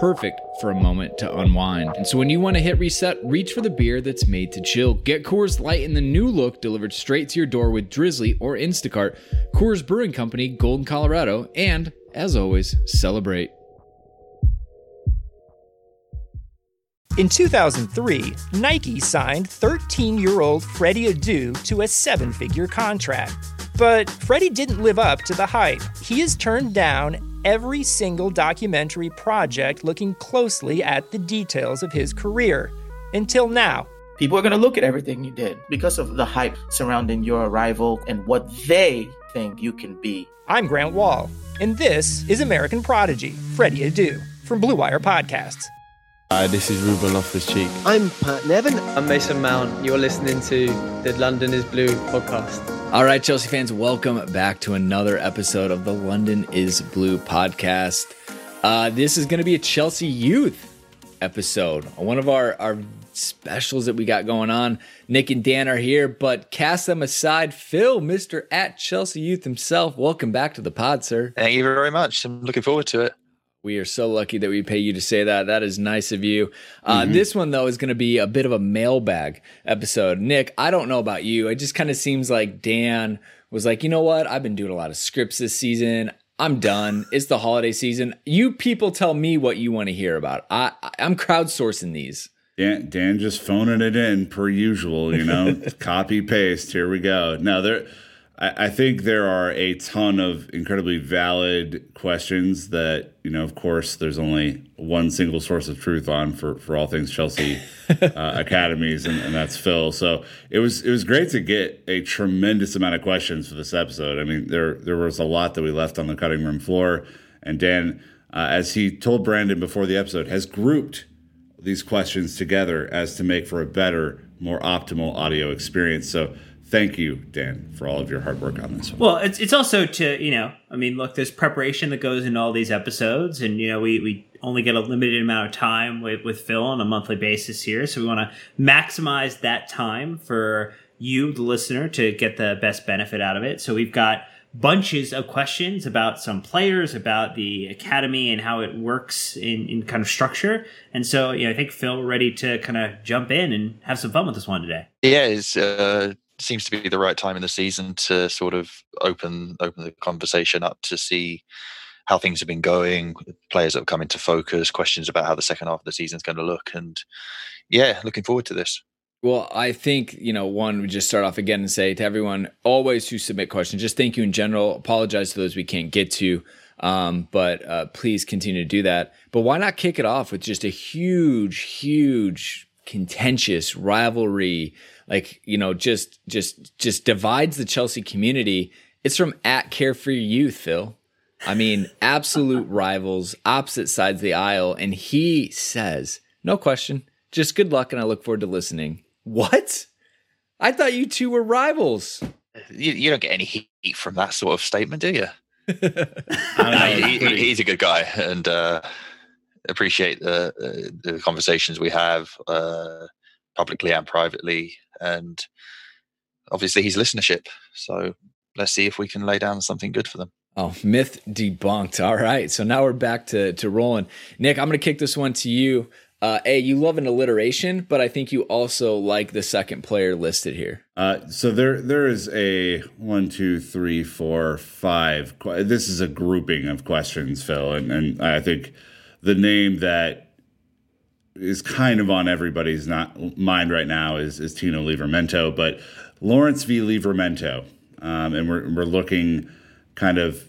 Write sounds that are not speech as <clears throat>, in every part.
perfect for a moment to unwind. And so when you want to hit reset, reach for the beer that's made to chill. Get Coors Light in the new look delivered straight to your door with Drizly or Instacart. Coors Brewing Company, Golden, Colorado, and as always, celebrate. In 2003, Nike signed 13 year old Freddy Adu to a seven figure contract. But Freddy didn't live up to the hype. He has turned down every single documentary project looking closely at the details of his career. Until now. People are going to look at everything you did because of the hype surrounding your arrival and what they think you can be. I'm Grant Wahl, and this is American Prodigy, Freddy Adu, from Blue Wire Podcasts. Hi, this is Ruben Off Loftus Cheek. I'm Pat Nevin. I'm Mason Mount. You're listening to the London is Blue podcast. All right, Chelsea fans, welcome back to another episode of the London is Blue podcast. Uh, this is going to be a Chelsea youth episode, one of our, our specials that we got going on. Nick and Dan are here, but cast them aside. Phil, Mr. at Chelsea Youth himself, welcome back to the pod, sir. Thank you very much. I'm looking forward to it. We are so lucky that we pay you to say that. That is nice of you. Uh, mm-hmm. This one, though, is going to be a bit of a mailbag episode. Nick, I don't know about you. It just kind of seems like Dan was like, you know what? I've been doing a lot of scripts this season. I'm done. <laughs> It's the holiday season. You people tell me what you want to hear about. I, I'm crowdsourcing these. Dan, Dan just phoning it in per usual, you know, <laughs> copy paste. Here we go. No, there I, I think there are a ton of incredibly valid questions that, you know, of course, there's only one single source of truth on for, for all things Chelsea <laughs> uh, academies, and, and that's Phil. So it was it was great to get a tremendous amount of questions for this episode. I mean, there there was a lot that we left on the cutting room floor, and Dan, uh, as he told Brandon before the episode, has grouped these questions together as to make for a better, more optimal audio experience. So thank you, Dan, for all of your hard work on this one. Well, it's it's also to you know, I mean, look, there's preparation that goes into all these episodes, and you know, we we only get a limited amount of time with with Phil on a monthly basis here, so we want to maximize that time for you, the listener, to get the best benefit out of it. So we've got bunches of questions about some players, about the academy and how it works in, in kind of structure. And so, you know, I think Phil, we're ready to kind of jump in and have some fun with this one today. Yeah, it's uh, seems to be the right time in the season to sort of open open the conversation up to see how things have been going, players that have come into focus, questions about how the second half of the season is going to look, and yeah, looking forward to this. Well, I think, you know, one, we just start off again and say to everyone always who submit questions, just thank you in general. Apologize to those we can't get to, um, but uh, please continue to do that. But why not kick it off with just a huge, huge, contentious rivalry like you know just just just divides the Chelsea community. It's from at Carefree Youth, Phil. I mean, <laughs> absolute rivals, opposite sides of the aisle, and he says, "No question, just good luck, and I look forward to listening." What? I thought you two were rivals. You, you don't get any heat from that sort of statement, do you? <laughs> know, he, he's a good guy, and uh, appreciate the, the conversations we have uh, publicly and privately and obviously his listenership. So let's see if we can lay down something good for them. Oh, myth debunked. All right. So now we're back to to rolling. Nick, I'm going to kick this one to you. Uh, a, you love an alliteration, but I think you also like the second player listed here. Uh, so there, there is a one, two, three, four, five. This is a grouping of questions, Phil, and, and I think the name that is kind of on everybody's not mind right now is, is Tino Livramento, but Lawrence v. Livramento, um, and we're we're looking kind of,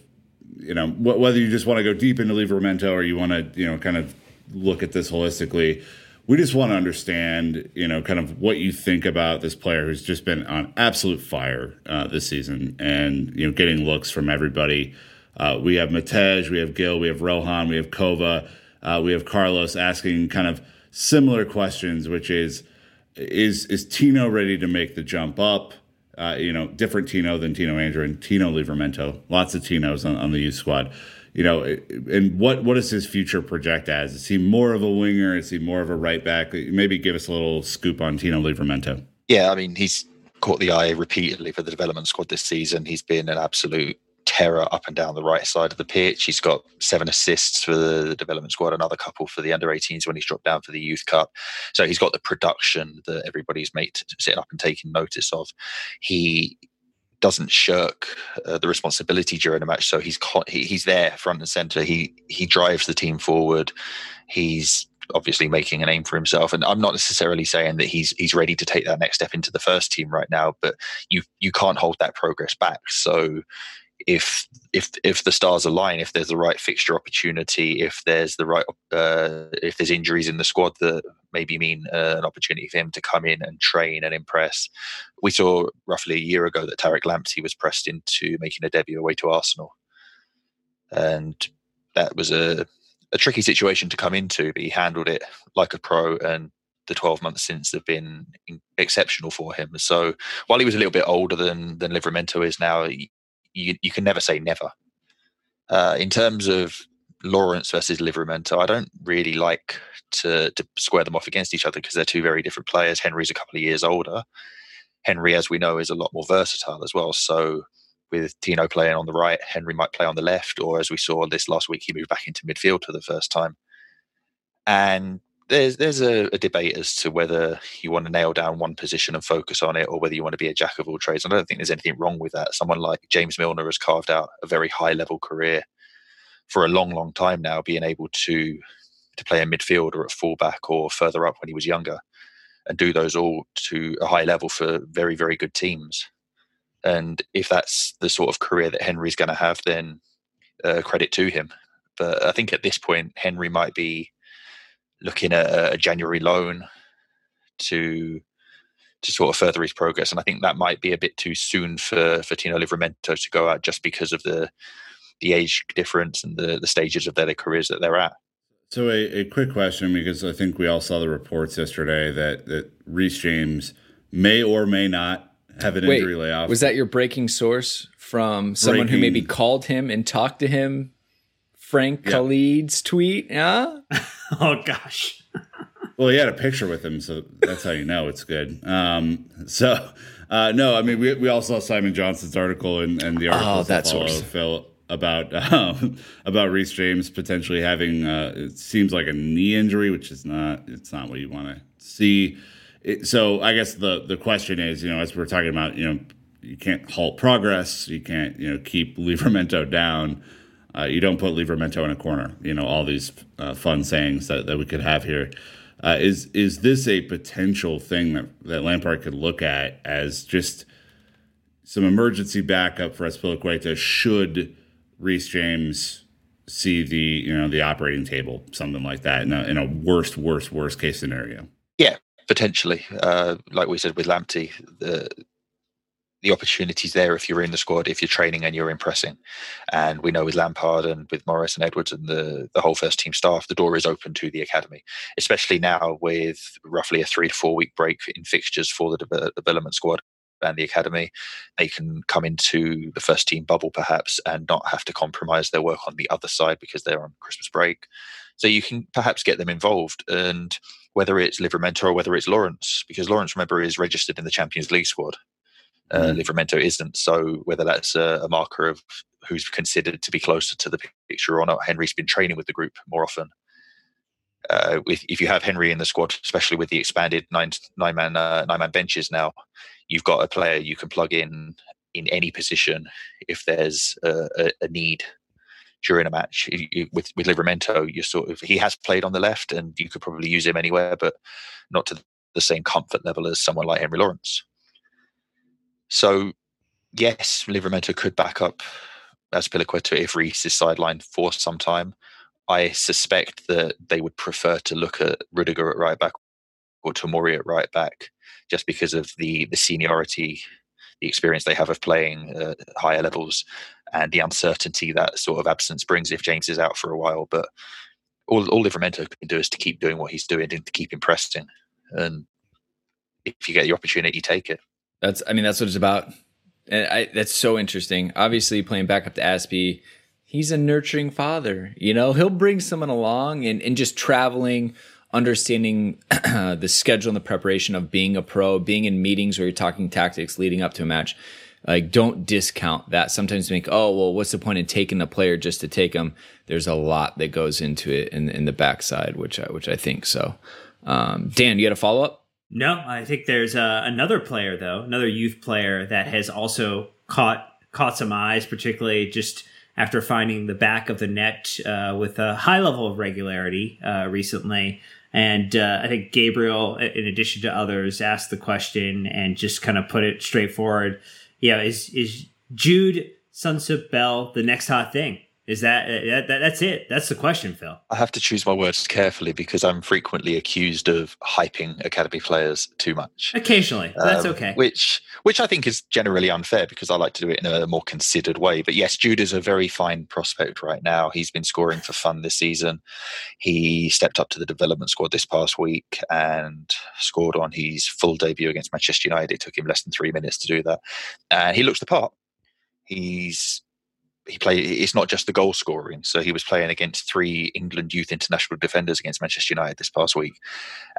you know, wh- whether you just want to go deep into Livramento or you want to, you know, kind of look at this holistically. We just want to understand, you know, kind of what you think about this player who's just been on absolute fire uh, this season, and you know, getting looks from everybody. Uh, we have Matej, we have Gil, we have Rohan, we have Kova, uh, we have Carlos asking kind of similar questions, which is, is is Tino ready to make the jump up? Uh, you know, different Tino than Tino Anjorin and Tino Livramento. Lots of Tinos on, on the youth squad you know, and what what does his future project as? Is he more of a winger? Is he more of a right back? Maybe give us a little scoop on Tino Livramento. Yeah, I mean, he's caught the eye repeatedly for the development squad this season. He's been an absolute terror up and down the right side of the pitch. He's got seven assists for the development squad, another couple for the under 18s when he's dropped down for the youth cup. So he's got the production that everybody's made sitting up and taking notice of. He doesn't shirk uh, the responsibility during a match. So he's he, he's there front and center. He he drives the team forward. He's obviously making a name for himself. And I'm not necessarily saying that he's he's ready to take that next step into the first team right now, but you you can't hold that progress back. So if if if the stars align, if there's the right fixture opportunity, if there's the right uh, if there's injuries in the squad that maybe mean uh, an opportunity for him to come in and train and impress. We saw roughly a year ago that Tariq Lamptey was pressed into making a debut away to Arsenal, and that was a a tricky situation to come into, but he handled it like a pro and the 12 months since have been exceptional for him. So while he was a little bit older than than Livramento is now, you, you can never say never. Uh, in terms of Lawrence versus Livramento, I don't really like to, to square them off against each other because they're two very different players. Henry's a couple of years older. Henry, as we know, is a lot more versatile as well. So with Tino playing on the right, Henry might play on the left, or as we saw this last week, he moved back into midfield for the first time. And there's there's a, a, debate as to whether you want to nail down one position and focus on it, or whether you want to be a jack of all trades. I don't think there's anything wrong with that. Someone like James Milner has carved out a very high level career for a long, long time now, being able to to play in midfield or at fullback or further up when he was younger, and do those all to a high level for very, very good teams. And if that's the sort of career that Henry's going to have, then uh, credit to him. But I think at this point, Henry might be looking at a January loan to to sort of further his progress. And I think that might be a bit too soon for for Tino Livramento to go out just because of the the age difference and the the stages of their, their careers that they're at. So a, a quick question because I think we all saw the reports yesterday that that Reece James may or may not have an Wait, injury layoff. Was that your breaking source from someone breaking. who maybe called him and talked to him Frank yep. Khalid's tweet. Yeah. <laughs> oh gosh. well, he had a picture with him, so that's how you know it's good. Um, so, uh, no, I mean, we, we all saw Simon Johnson's article and, and the article oh, that follow, Phil about <laughs> um, about Reece James potentially having uh, it seems like a knee injury, which is not it's not what you want to see. It, so I guess the the question is, you know, as we're talking about, you know, you can't halt progress, you can't you know keep <laughs> Livramento down. Uh, you don't put Livramento in a corner. You know all these uh, fun sayings that, that we could have here. Uh, is is this a potential thing that, that Lampard could look at as just some emergency backup for Azpilicueta should Reece James see the you know the operating table, something like that, in a, in a worst, worst, worst case scenario? Yeah, potentially. Uh, like we said with Lamptey, the the opportunities there if you're in the squad, if you're training and you're impressing. And we know with Lampard and with Morris and Edwards and the, the whole first team staff, the door is open to the academy, especially now with roughly a three to four week break in fixtures for the de- development squad and the academy. They can come into the first team bubble perhaps and not have to compromise their work on the other side because they're on Christmas break. So you can perhaps get them involved. And whether it's Livramento or whether it's Lawrence, because Lawrence, remember, is registered in the Champions League squad uh, mm. Livramento isn't. So whether that's a, a, marker of who's considered to be closer to the picture or not, Henry's been training with the group more often. uh, with, if you have Henry in the squad, especially with the expanded nine nine man uh, nine man benches now, you've got a player you can plug in in any position if there's a, a, a need during a match. You, with with Livramento, you sort of he has played on the left, and you could probably use him anywhere, but not to the same comfort level as someone like Henry Lawrence. So, yes, Livramento could back up Azpilicueta if Reece is sidelined for some time. I suspect that they would prefer to look at Rudiger at right back or Tomori at right back, just because of the the seniority, the experience they have of playing uh, higher levels, and the uncertainty that sort of absence brings if James is out for a while. But all all Livramento can do is to keep doing what he's doing and to keep impressing. And if you get the opportunity, take it. That's I mean that's what it's about. And I, that's so interesting. Obviously, playing back up to Aspie, he's a nurturing father. You know, he'll bring someone along and, and just traveling, understanding <clears throat> the schedule and the preparation of being a pro, being in meetings where you're talking tactics leading up to a match. Like, don't discount that. Sometimes think, oh, well, what's the point in taking a player just to take him? There's a lot that goes into it in, in the backside, which I, which I think so. Um, Dan, you got a follow up? No, I think there's uh, another player though, another youth player that has also caught caught some eyes, particularly just after finding the back of the net uh, with a high level of regularity uh, recently. And uh, I think Gabriel, in addition to others, asked the question and just kind of put it straightforward. Yeah, is is Jude Soonsup Bell the next hot thing? Is that, that, that that's it? That's the question, Phil. I have to choose my words carefully because I'm frequently accused of hyping academy players too much. Occasionally, um, that's okay. Which which I think is generally unfair because I like to do it in a more considered way. But yes, Jude is a very fine prospect right now. He's been scoring for fun this season. He stepped up to the development squad this past week and scored on his full debut against Manchester United. It took him less than three minutes to do that, and he looks the part. He's he played it's not just the goal scoring. So he was playing against three england youth international defenders against manchester united this past week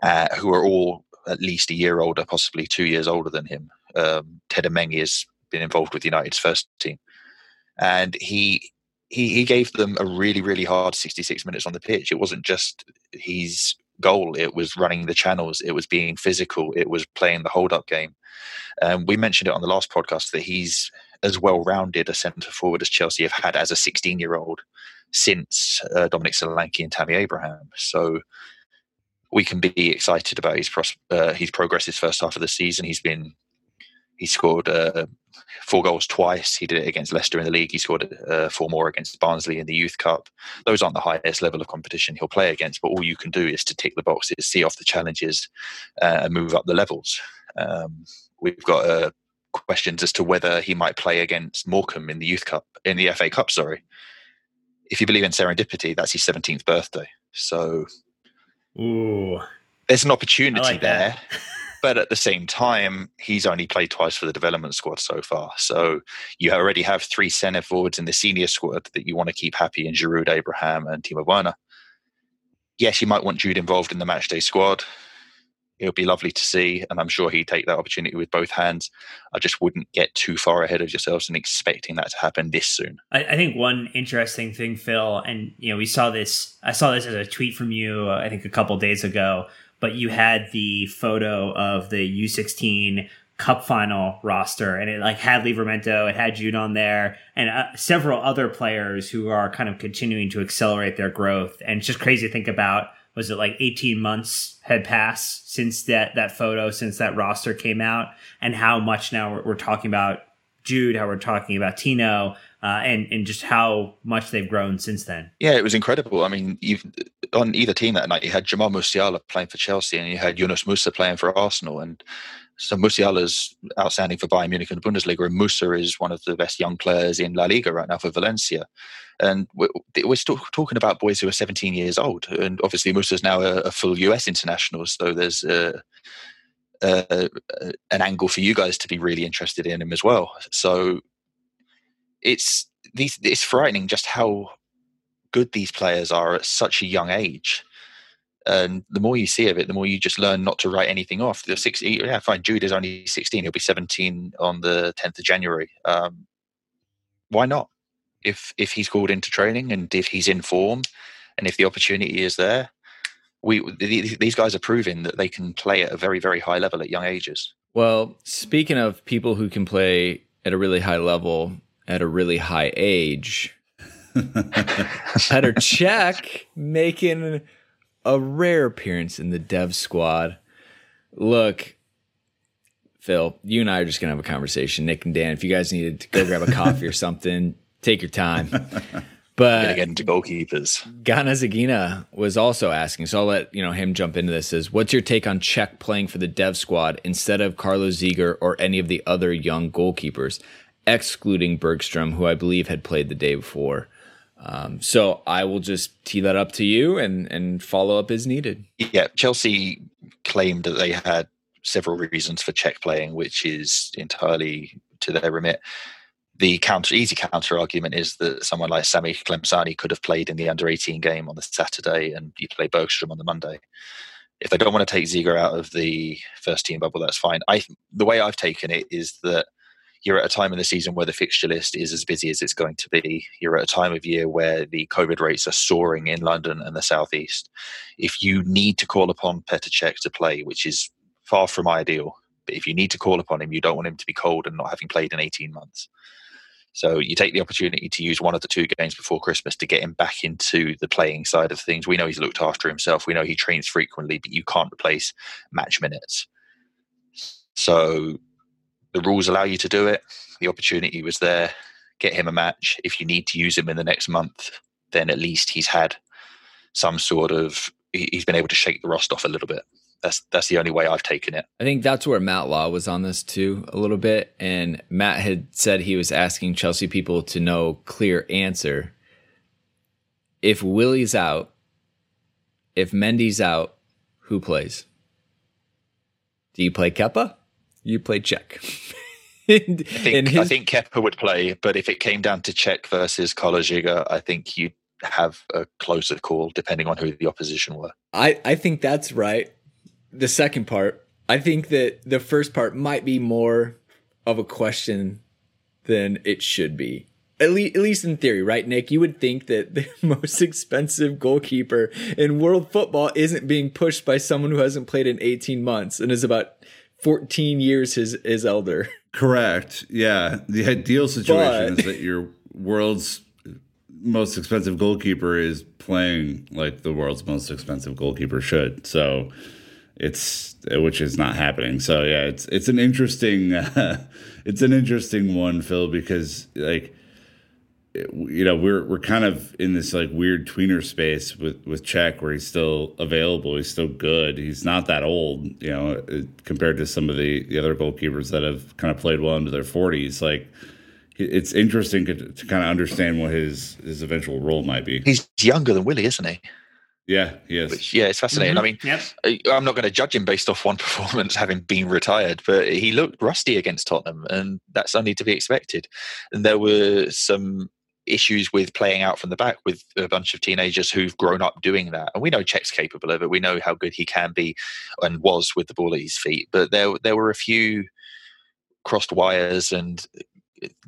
uh, who are all at least a year older possibly two years older than him. Um, Teden Mengi has been involved with united's first team. And he he he gave them a really really hard 66 minutes on the pitch. It wasn't just his goal it was running the channels it was being physical it was playing the hold up game. Um, we mentioned it on the last podcast that he's as well rounded a centre forward as Chelsea have had as a 16 year old since uh, Dominic Solanke and Tammy Abraham. So we can be excited about his pros- uh, his progress his first half of the season. He's been he scored uh, four goals twice. He did it against Leicester in the league. He scored uh, four more against Barnsley in the Youth Cup. Those aren't the highest level of competition he'll play against, but all you can do is to tick the boxes, see off the challenges, uh, and move up the levels. Um, we've got a questions as to whether he might play against Morecambe in the Youth Cup, in the FA Cup, sorry. If you believe in serendipity, that's his 17th birthday. So Ooh. there's an opportunity like there. but at the same time, he's only played twice for the development squad so far. So you already have three centre forwards in the senior squad that you want to keep happy in Giroud, Abraham, and Timo Werner. Yes, you might want Jude involved in the matchday squad it would be lovely to see, and I'm sure he'd take that opportunity with both hands. I just wouldn't get too far ahead of yourselves and expecting that to happen this soon. I, I, think one interesting thing, Phil, and you know, we saw this. I saw this as a tweet from you, uh, I think, a couple days ago. But you had the photo of the U16 Cup final roster, and it like had Livramento, it had Jude on there, and uh, several other players who are kind of continuing to accelerate their growth. And it's just crazy to think about was it like 18 months had passed since that that photo since that roster came out? And how much now we're, we're talking about jude how we're talking about tino uh, and and just how much they've grown since then. Yeah it was incredible. I mean on either team that night you had jamal musiala playing for chelsea and you had yunus musah playing for arsenal. And so Musiala's outstanding for Bayern Munich in the Bundesliga, and Musah is one of the best young players in La Liga right now for Valencia. And we're, we're still talking about boys who are 17 years old, and obviously Musah's now a, a full US international, so there's a, a, an angle for you guys to be really interested in him as well. So it's these it's frightening just how good these players are at such a young age and the more you see of it, the more you just learn not to write anything off. The six, yeah, fine. Jude is only sixteen; he'll be seventeen on the tenth of January. Um, why not? If if he's called into training and if he's in form, and if the opportunity is there, we these guys are proving that they can play at a very very high level at young ages. Well, speaking of people who can play at a really high level at a really high age, Petr <laughs> Cech making a rare appearance in the dev squad. Look, Phil, you and I are just gonna have a conversation. Nick and Dan, if you guys needed to go grab a coffee or <laughs> something, take your time. <laughs> But Gonna get into goalkeepers. Ghana Zagina was also asking, so I'll let you know him jump into this. Is what's your take on Cech playing for the dev squad instead of Carlos Ziger or any of the other young goalkeepers, excluding Bergstrom, who I believe had played the day before? Um, so I will just tee that up to you and and follow up as needed. Yeah, Chelsea claimed that they had several reasons for Cech playing, which is entirely to their remit the counter easy counter argument is that someone like Sami Clemsani could have played in the under 18 game on the Saturday and you play Bergstrom on the Monday. If they don't want to take Ziger out of the first team bubble, that's fine. I the way I've taken it is that you're at a time in the season where the fixture list is as busy as it's going to be. You're at a time of year where the COVID rates are soaring in London and the southeast. If you need to call upon Petr Cech to play, which is far from ideal, but if you need to call upon him, you don't want him to be cold and not having played in 18 months. So you take the opportunity to use one of the two games before Christmas to get him back into the playing side of things. We know he's looked after himself. We know he trains frequently, but you can't replace match minutes. So the rules allow you to do it. The opportunity was there. Get him a match. If you need to use him in the next month, then at least he's had some sort of he's been able to shake the rust off a little bit that's that's the only way I've taken it. I think that's where Matt Law was on this too a little bit, and Matt had said he was asking Chelsea people to know clear answer. If Willy's out, if Mendy's out, who plays? Do you play Kepa? You play Cech. <laughs> I think his- I think Kepa would play, but if it came down to Cech versus Ziger, I think you'd have a closer call depending on who the opposition were. I, I think that's right the second part, I think that the first part might be more of a question than it should be. At, le- at least in theory, right, Nick? You would think that the <laughs> most expensive goalkeeper in world football isn't being pushed by someone who hasn't played in 18 months and is about 14 years his, his elder. <laughs> Correct. Yeah. The ideal situation but, is that your world's most expensive goalkeeper is playing like the world's most expensive goalkeeper should. So, it's which is not happening. So yeah, it's it's an interesting <laughs> uh, it's an interesting one, Phil, because like you know we're we're kind of in this like weird tweener space with with Cech where he's still available, he's still good, he's not that old, you know, uh, compared to some of the the other goalkeepers that have kind of played well into their forties, like. It's interesting to, to kind of understand what his his eventual role might be. He's younger than Willy, isn't he? Yeah, yes. Which, yeah, it's fascinating. Mm-hmm. I mean, yep. I'm not going to judge him based off one <laughs> performance having been retired, but he looked rusty against Tottenham, and that's only to be expected. And there were some issues with playing out from the back with a bunch of teenagers who've grown up doing that. And we know Cech's capable of it. We know how good he can be and was with the ball at his feet. But there, there were a few crossed wires and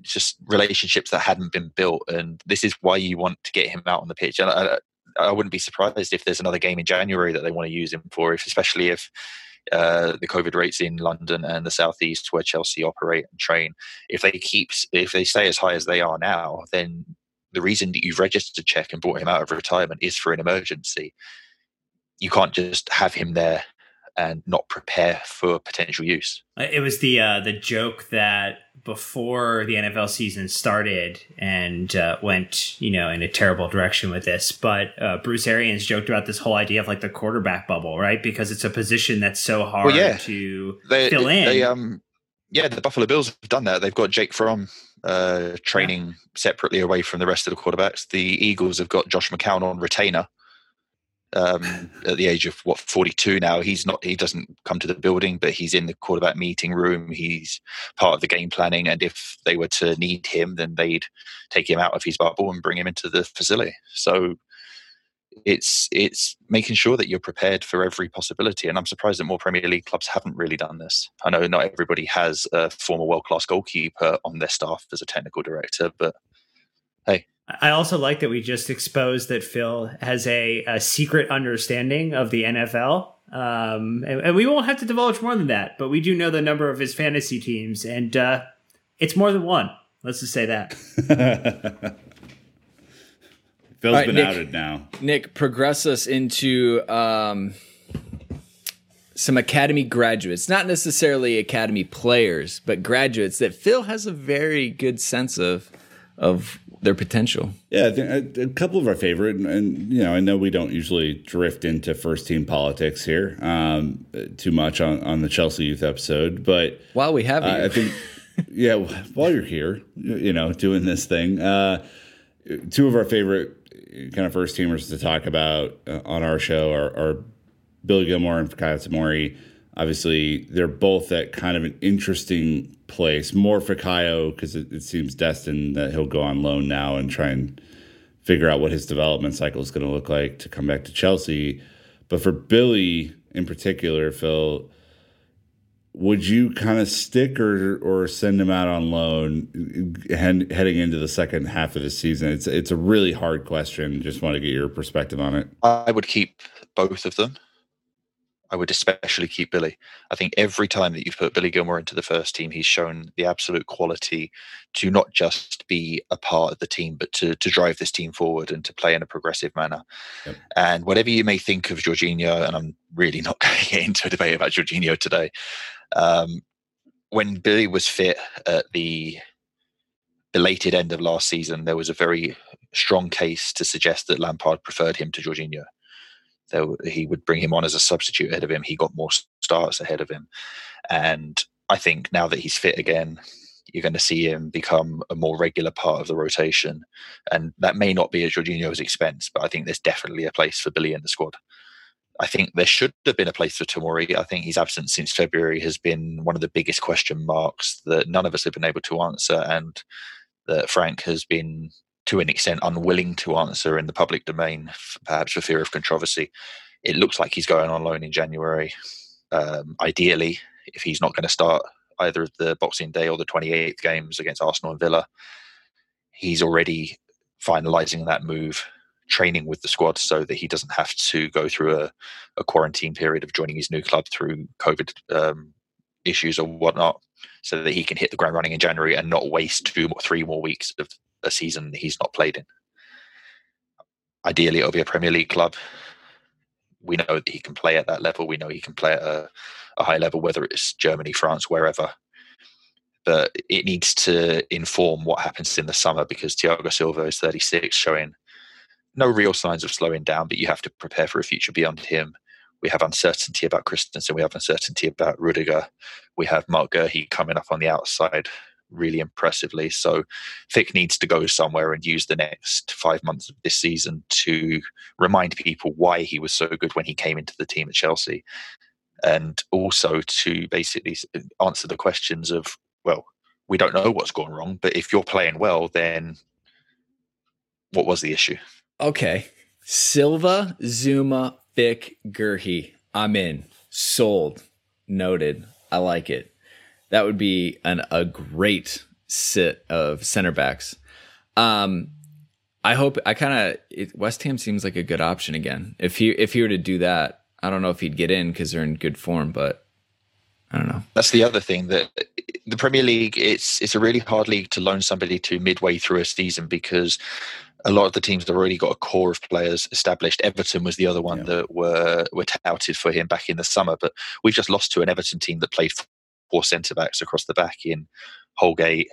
just relationships that hadn't been built. And this is why you want to get him out on the pitch. And I, I wouldn't be surprised if there's another game in January that they want to use him for, if, especially if uh, the COVID rates in London and the southeast where Chelsea operate and train, if they keep if they stay as high as they are now, then the reason that you've registered Cech and brought him out of retirement is for an emergency. You can't just have him there and not prepare for potential use. It was the uh, the joke that before the NFL season started and uh, went, you know, in a terrible direction with this. But uh, Bruce Arians joked about this whole idea of like the quarterback bubble, right? Because it's a position that's so hard well, yeah. to they, fill in. They, um, yeah, the Buffalo Bills have done that. They've got Jake Fromm uh, training yeah. separately away from the rest of the quarterbacks. The Eagles have got Josh McCown on retainer um, at the age of what 42 now. He's not. He doesn't come to the building, but he's in the quarterback meeting room. He's part of the game planning, and if they were to need him, then they'd take him out of his bubble and bring him into the facility. So it's it's making sure that you're prepared for every possibility. And I'm surprised that more Premier League clubs haven't really done this. I know not everybody has a former world class goalkeeper on their staff as a technical director, but hey, I also like that we just exposed that Phil has a, a secret understanding of the NFL. Um, and, and, we won't have to divulge more than that, but we do know the number of his fantasy teams, and uh, it's more than one. Let's just say that. <laughs> Phil's right, been Nick, outed now. Nick, progress us into um, some academy graduates, not necessarily academy players, but graduates that Phil has a very good sense of of their potential. Yeah, I think a, a couple of our favorite, and, and, you know, I know we don't usually drift into first team politics here um, too much on, on the Chelsea youth episode, but while we have, uh, I think, yeah, while you're here, you know, doing this thing, uh, two of our favorite kind of first teamers to talk about uh, on our show are, are Billy Gilmour and Fikayo Tomori. Obviously, they're both at kind of an interesting place. More Fikayo because it, it, seems destined that he'll go on loan now and try and figure out what his development cycle is going to look like to come back to Chelsea. But for Billy in particular, Phil, would you kind of stick or or send him out on loan heading into the second half of the season? It's it's a really hard question. Just want to get your perspective on it. I would keep both of them. I would especially keep Billy. I think every time that you've put Billy Gilmour into the first team, he's shown the absolute quality to not just be a part of the team, but to to drive this team forward and to play in a progressive manner. Yep. And whatever you may think of Jorginho, and I'm really not <laughs> going to get into a debate about Jorginho today. Um, when Billy was fit at the belated end of last season, there was a very strong case to suggest that Lampard preferred him to Jorginho there, he would bring him on as a substitute ahead of him. He got more starts ahead of him, and I think now that he's fit again, you're going to see him become a more regular part of the rotation, and that may not be at Jorginho's expense, but I think there's definitely a place for Billy in the squad. I think there should have been a place for Tomori. I think his absence since February has been one of the biggest question marks that none of us have been able to answer, and that Frank has been to an extent unwilling to answer in the public domain, perhaps for fear of controversy. It looks like he's going on loan in January. Um, ideally, if he's not going to start either of the Boxing Day or the 28th games against Arsenal and Villa, he's already finalising that move, training with the squad so that he doesn't have to go through a, a quarantine period of joining his new club through COVID um, issues or whatnot, so that he can hit the ground running in January and not waste two, three more weeks of a season he's not played in. Ideally, it'll be a Premier League club. We know that he can play at that level. We know he can play at a, a high level, whether it's Germany, France, wherever. But it needs to inform what happens in the summer because Thiago Silva is 36, showing no real signs of slowing down, but you have to prepare for a future beyond him. We have uncertainty about Christensen. We have uncertainty about Rudiger. We have Marc Guéhi coming up on the outside really impressively. So Fick needs to go somewhere and use the next five months of this season to remind people why he was so good when he came into the team at Chelsea. And also to basically uh, answer the questions of, well, we don't know what's gone wrong, but if you're playing well, then what was the issue? Okay. Silva, Zouma, Fick, Guéhi. I'm in. Sold. Noted. I like it. That would be an, a great sit of center backs. Um, I hope I kind of West Ham seems like a good option again. If he if he were to do that, I don't know if he'd get in because they're in good form, but I don't know. That's the other thing that the Premier League it's it's a really hard league to loan somebody to midway through a season because a lot of the teams have already got a core of players established. Everton was the other one yeah. that were were touted for him back in the summer, but we've just lost to an Everton team that played four centre backs across the back in Holgate,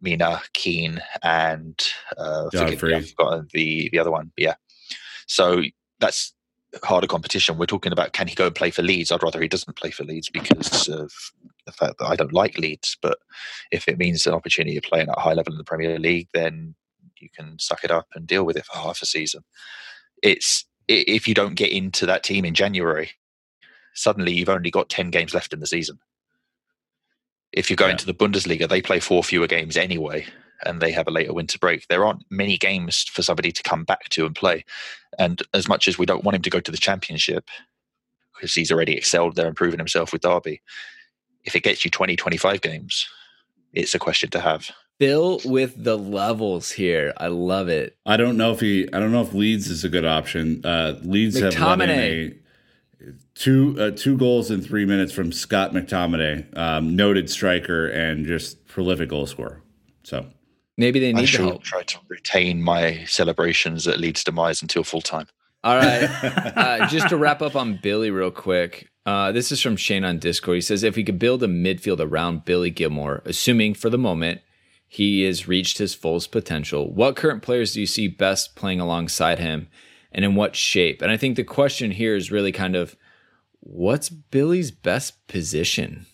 Mina, Keane, and uh, I've forgotten the the other one. yeah, so that's harder competition. We're talking about can he go and play for Leeds? I'd rather he doesn't play for Leeds because of the fact that I don't like Leeds. But if it means an opportunity of playing at a high level in the Premier League, then you can suck it up and deal with it for half a season. It's if you don't get into that team in January, suddenly you've only got ten games left in the season. If you go yeah. into the Bundesliga, they play four fewer games anyway, and they have a later winter break. There aren't many games for somebody to come back to and play. And as much as we don't want him to go to the Championship, because he's already excelled there and proven himself with Derby, if it gets you 20, 25 games, it's a question to have. Bill with the levels here. I love it. I don't know if he. I don't know if Leeds is a good option. Uh, Leeds have let in a two uh, two goals in three minutes from Scott McTominay, um, noted striker and just prolific goal scorer. So maybe they need I should help. try to retain my celebrations at Leeds demise until full time. All right, <laughs> uh, just to wrap up on Billy real quick. Uh, this is from Shane on Discord. He says if we could build a midfield around Billy Gilmour, assuming for the moment he has reached his fullest potential, what current players do you see best playing alongside him, and in what shape? And I think the question here is really kind of what's Billy's best position?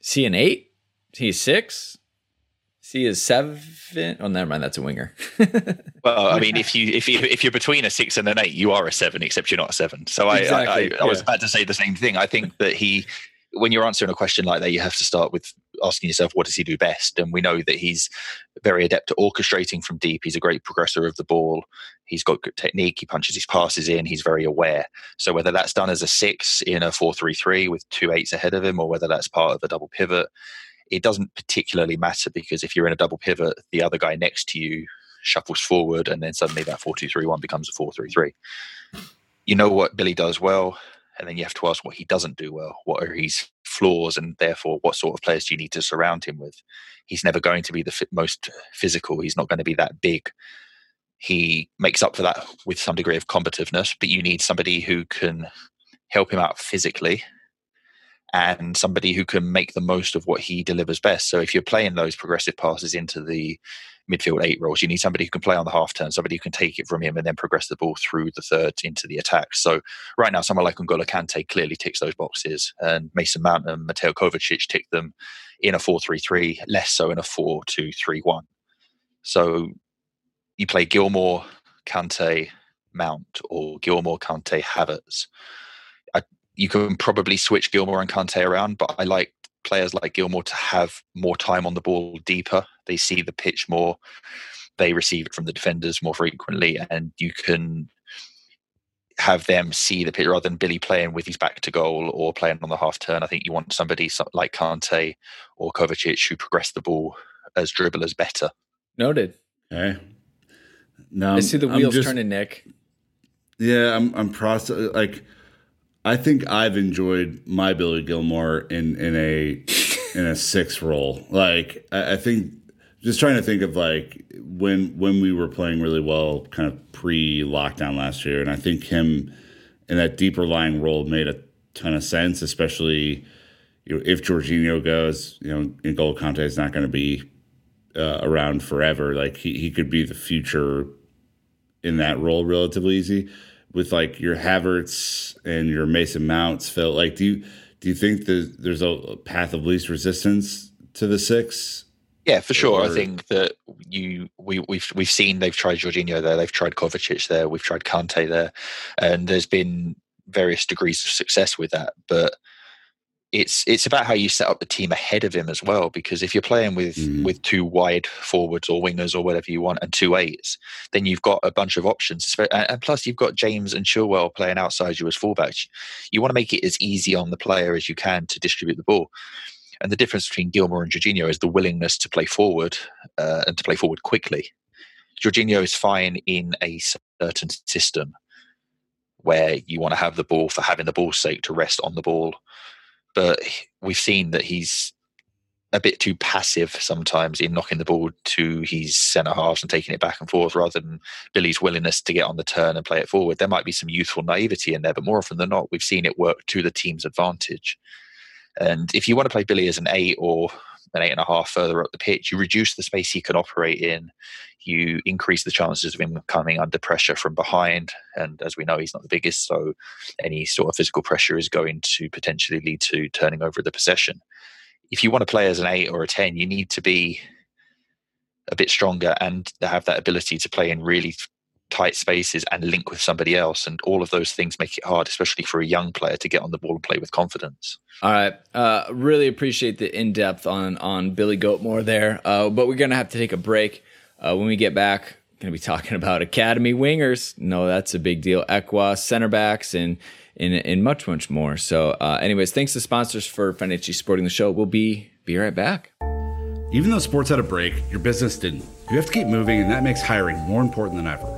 Is he an eight? Is he a six? Is he a seven? Oh, never mind. That's a winger. <laughs> well, I mean, if you if you if you're between a six and an eight, you are a seven, except you're not a seven. So I I, I, yeah. I was about to say the same thing. I think that he when you're answering a question like that, you have to start with asking yourself, what does he do best? And we know that he's very adept at orchestrating from deep. He's a great progressor of the ball. He's got good technique. He punches his passes in. He's very aware. So whether that's done as a six in a four-three-three with two eights ahead of him, or whether that's part of a double pivot, it doesn't particularly matter because if you're in a double pivot, the other guy next to you shuffles forward, and then suddenly that four-two-three-one becomes a four-three-three. You know what Billy does well and then you have to ask what he doesn't do well what are his flaws and therefore what sort of players do you need to surround him with. He's never going to be the most physical he's not going to be that big. He makes up for that with some degree of combativeness but you need somebody who can help him out physically and somebody who can make the most of what he delivers best. So if you're playing those progressive passes into the midfield eight roles. You need somebody who can play on the half turn, somebody who can take it from him and then progress the ball through the third into the attack. So right now, someone like N'Golo Kante clearly ticks those boxes, and Mason Mount and Mateo Kovacic tick them in a 4-3-3, less so in a 4-2-3-1. So you play Gilmour, Kante, Mount, or Gilmour, Kante, Havertz. I, you can probably switch Gilmour and Kante around, but I like players like Gilmour to have more time on the ball deeper. They see the pitch more. They receive it from the defenders more frequently, and you can have them see the pitch rather than Billy playing with his back to goal or playing on the half turn. I think you want somebody like Kante or Kovacic who progress the ball as dribblers better. Noted. Okay. No, I see the wheels just, turning, Nick. Yeah, I'm. I'm process like I think I've enjoyed my Billy Gilmour in in a <laughs> in a six role. Like I, I, think just trying to think of like when when we were playing really well, kind of pre lockdown last year, and I think him in that deeper lying role made a ton of sense, especially you know if Jorginho goes, you know, N'Golo Kante is not going to be uh, around forever. Like he he could be the future in that role relatively easy with like your Havertz and your Mason Mounts, Phil, like do you do you think that there's a path of least resistance to the six? Yeah, for sure. Or... I think that you we we've we've seen they've tried Jorginho there, they've tried Kovacic there, we've tried Kante there, and there's been various degrees of success with that. But it's it's about how you set up the team ahead of him as well. Because if you're playing with mm. with two wide forwards or wingers or whatever you want and two eights, then you've got a bunch of options. And plus, you've got James and Chilwell playing outside you as fullbacks. You want to make it as easy on the player as you can to distribute the ball. And the difference between Gilmour and Jorginho is the willingness to play forward uh, and to play forward quickly. Jorginho is fine in a certain system where you want to have the ball for having the ball's sake to rest on the ball but we've seen that he's a bit too passive sometimes in knocking the ball to his centre halves and taking it back and forth rather than Billy's willingness to get on the turn and play it forward. There might be some youthful naivety in there, but more often than not, we've seen it work to the team's advantage. And if you want to play Billy as an eight or an eight and a half further up the pitch, you reduce the space he can operate in. You increase the chances of him coming under pressure from behind. And as we know, he's not the biggest, so any sort of physical pressure is going to potentially lead to turning over the possession. If you want to play as an eight or a 10, you need to be a bit stronger and have that ability to play in really tight spaces and link with somebody else. And all of those things make it hard, especially for a young player to get on the ball and play with confidence. All right. Uh, really appreciate the in depth on, on Billy Goatmore there. Uh, but we're going to have to take a break. Uh, when we get back, going to be <laughs> talking about academy wingers. No, that's a big deal. Equa, center backs, and, and, and much, much more. So, uh, anyways, thanks to sponsors for financially supporting the show. We'll be, be right back. Even though sports had a break, your business didn't. You have to keep moving, and that makes hiring more important than ever.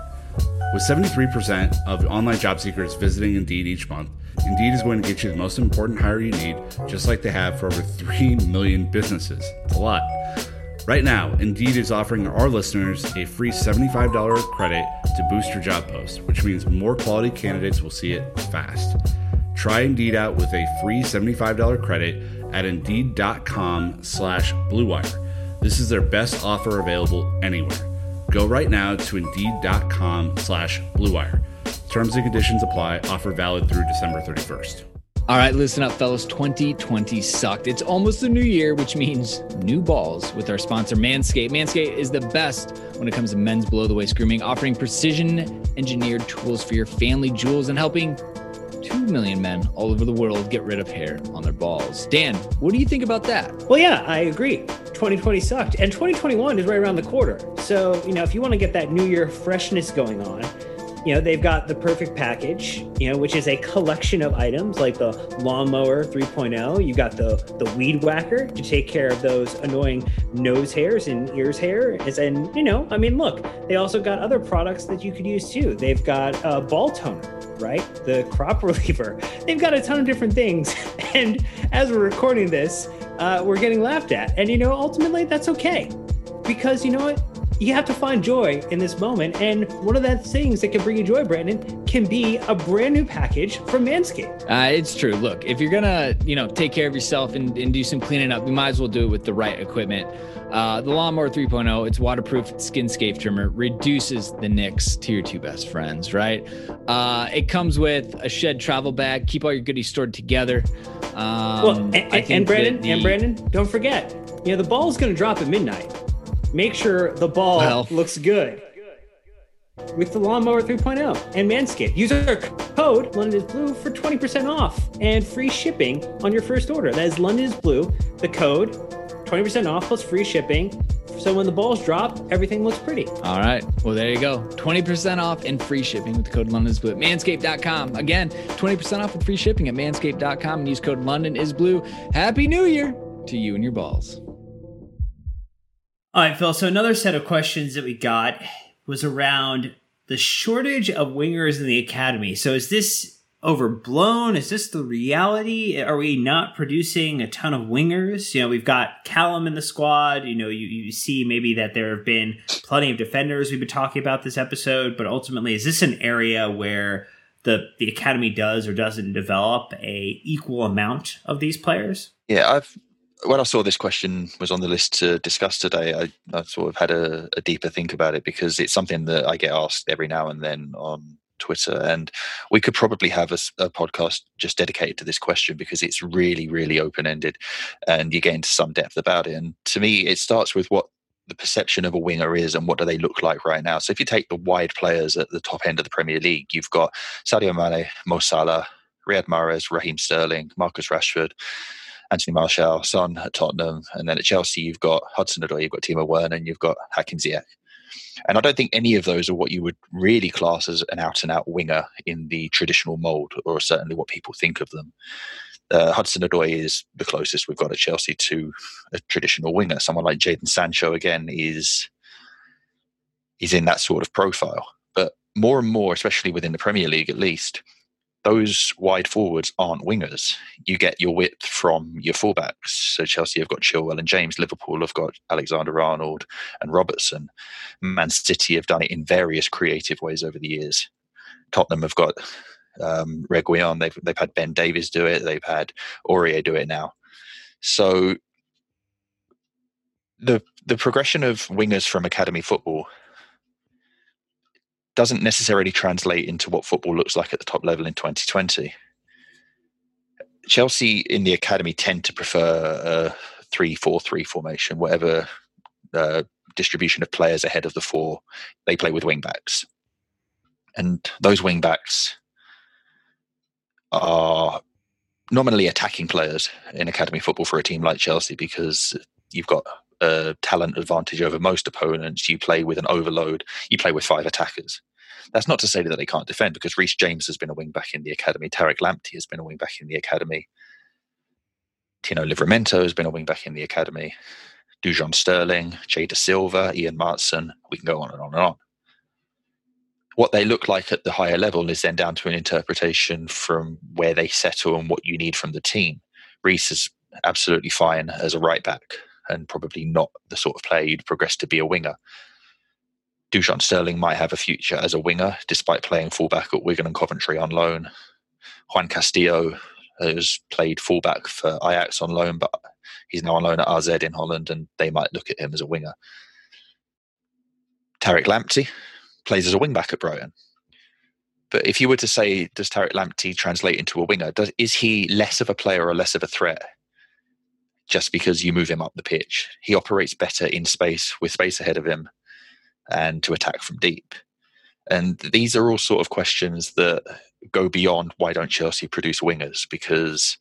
With 73% of online job seekers visiting Indeed each month, Indeed is going to get you the most important hire you need, just like they have for over 3 million businesses. It's a lot. Right now, Indeed is offering our listeners a free $75 credit to boost your job post, which means more quality candidates will see it fast. Try Indeed out with a free $75 credit at Indeed.com slash BlueWire. This is their best offer available anywhere. Go right now to Indeed.com slash BlueWire. Terms and conditions apply. Offer valid through December 31st. All right, listen up, fellas. 2020 sucked. It's almost the new year, which means new balls with our sponsor, Manscaped. Manscaped is the best when it comes to men's below the waist grooming, offering precision engineered tools for your family jewels and helping 2 million men all over the world get rid of hair on their balls. Dan, what do you think about that? Well, yeah, I agree. 2020 sucked, and 2021 is right around the corner. So, you know, if you want to get that new year freshness going on, you know they've got the perfect package you know which is a collection of items like the lawnmower 3.0 you got the the weed whacker to take care of those annoying nose hairs and ears hair. And you know i mean look they also got other products that you could use too. They've got a ball toner right? The crop <laughs> reliever. They've got a ton of different things. <laughs> And as we're recording this uh, we're getting laughed at and you know ultimately that's okay because you know what you have to find joy in this moment. And one of the things that can bring you joy, Brandon, can be a brand new package from Manscaped. Uh, it's true. Look, if you're gonna, you know, take care of yourself and, and do some cleaning up, you might as well do it with the right equipment. Uh, the Lawnmower 3.0, it's waterproof, skin safe trimmer, reduces the nicks to your two best friends, right? Uh, it comes with a shed travel bag, keep all your goodies stored together. Um, well, and, and Brandon, the, and Brandon, don't forget, you know, the ball is going to drop at midnight make sure the ball well. looks good with the Lawnmower 3.0 and Manscaped. Use our code London is Blue for 20% off and free shipping on your first order. That is London is Blue. The code 20% off plus free shipping. So when the balls drop, everything looks pretty. All right. Well, there you go. 20% off and free shipping with the code London is Blue at manscaped.com. Again, 20% off and free shipping at manscaped.com and use code London is Blue. Happy New Year to you and your balls. All right, Phil. So another set of questions that we got was around the shortage of wingers in the academy. So is this overblown? Is this the reality? Are we not producing a ton of wingers? You know, we've got Callum in the squad. You know, you, you see maybe that there have been plenty of defenders we've been talking about this episode, but ultimately, is this an area where the the academy does or doesn't develop a equal amount of these players? Yeah, I've when I saw this question was on the list to discuss today, I, I sort of had a, a, deeper think about it because it's something that I get asked every now and then on Twitter. And we could probably have a, a podcast just dedicated to this question because it's really, really open ended and you get into some depth about it. And to me, it starts with what the perception of a winger is and what do they look like right now. So if you take the wide players at the top end of the Premier League, you've got Sadio Mane, Mo Salah, Riyad Mahrez, Raheem Sterling, Marcus Rashford. Anthony Martial, Son at Tottenham, and then at Chelsea you've got Hudson Odoi, you've got Timo Werner, and you've got Hakim Ziyech. And I don't think any of those are what you would really class as an out and out winger in the traditional mold, or certainly what people think of them. Uh, Hudson Odoi is the closest we've got at Chelsea to a traditional winger. Someone like Jaden Sancho again is is in that sort of profile. But more and more, especially within the Premier League at least, those wide forwards aren't wingers. You get your width from your fullbacks. So Chelsea have got Chilwell and James. Liverpool have got Alexander Arnold and Robertson. Man City have done it in various creative ways over the years. Tottenham have got um, Reguilon. They've they've had Ben Davies do it. They've had Aurier do it now. So the the progression of wingers from academy football doesn't necessarily translate into what football looks like at the top level in 2020. Chelsea in the academy tend to prefer a 3 4 3 formation, whatever uh, distribution of players ahead of the four, they play with wing backs. And those wing backs are nominally attacking players in academy football for a team like Chelsea because you've got a talent advantage over most opponents. You play with an overload. You play with five attackers. That's not to say that they can't defend because Reece James has been a wing back in the academy. Tariq Lamptey has been a wing back in the academy. Tino Livramento has been a wing back in the academy. Dujon Sterling, Jay Dasilva, Ian Maatsen. We can go on and on and on. What they look like at the higher level is then down to an interpretation from where they settle and what you need from the team. Reece is absolutely fine as a right back and probably not the sort of player you'd progress to be a winger. Dujon Sterling might have a future as a winger, despite playing fullback at Wigan and Coventry on loan. Juan Castillo has played fullback for Ajax on loan, but he's now on loan at AZ in Holland, and they might look at him as a winger. Tariq Lamptey plays as a wingback at Brighton. But if you were to say, does Tariq Lamptey translate into a winger? Does, is he less of a player or less of a threat just because you move him up the pitch? He operates better in space with space ahead of him and to attack from deep. And these are all sort of questions that go beyond why don't Chelsea produce wingers because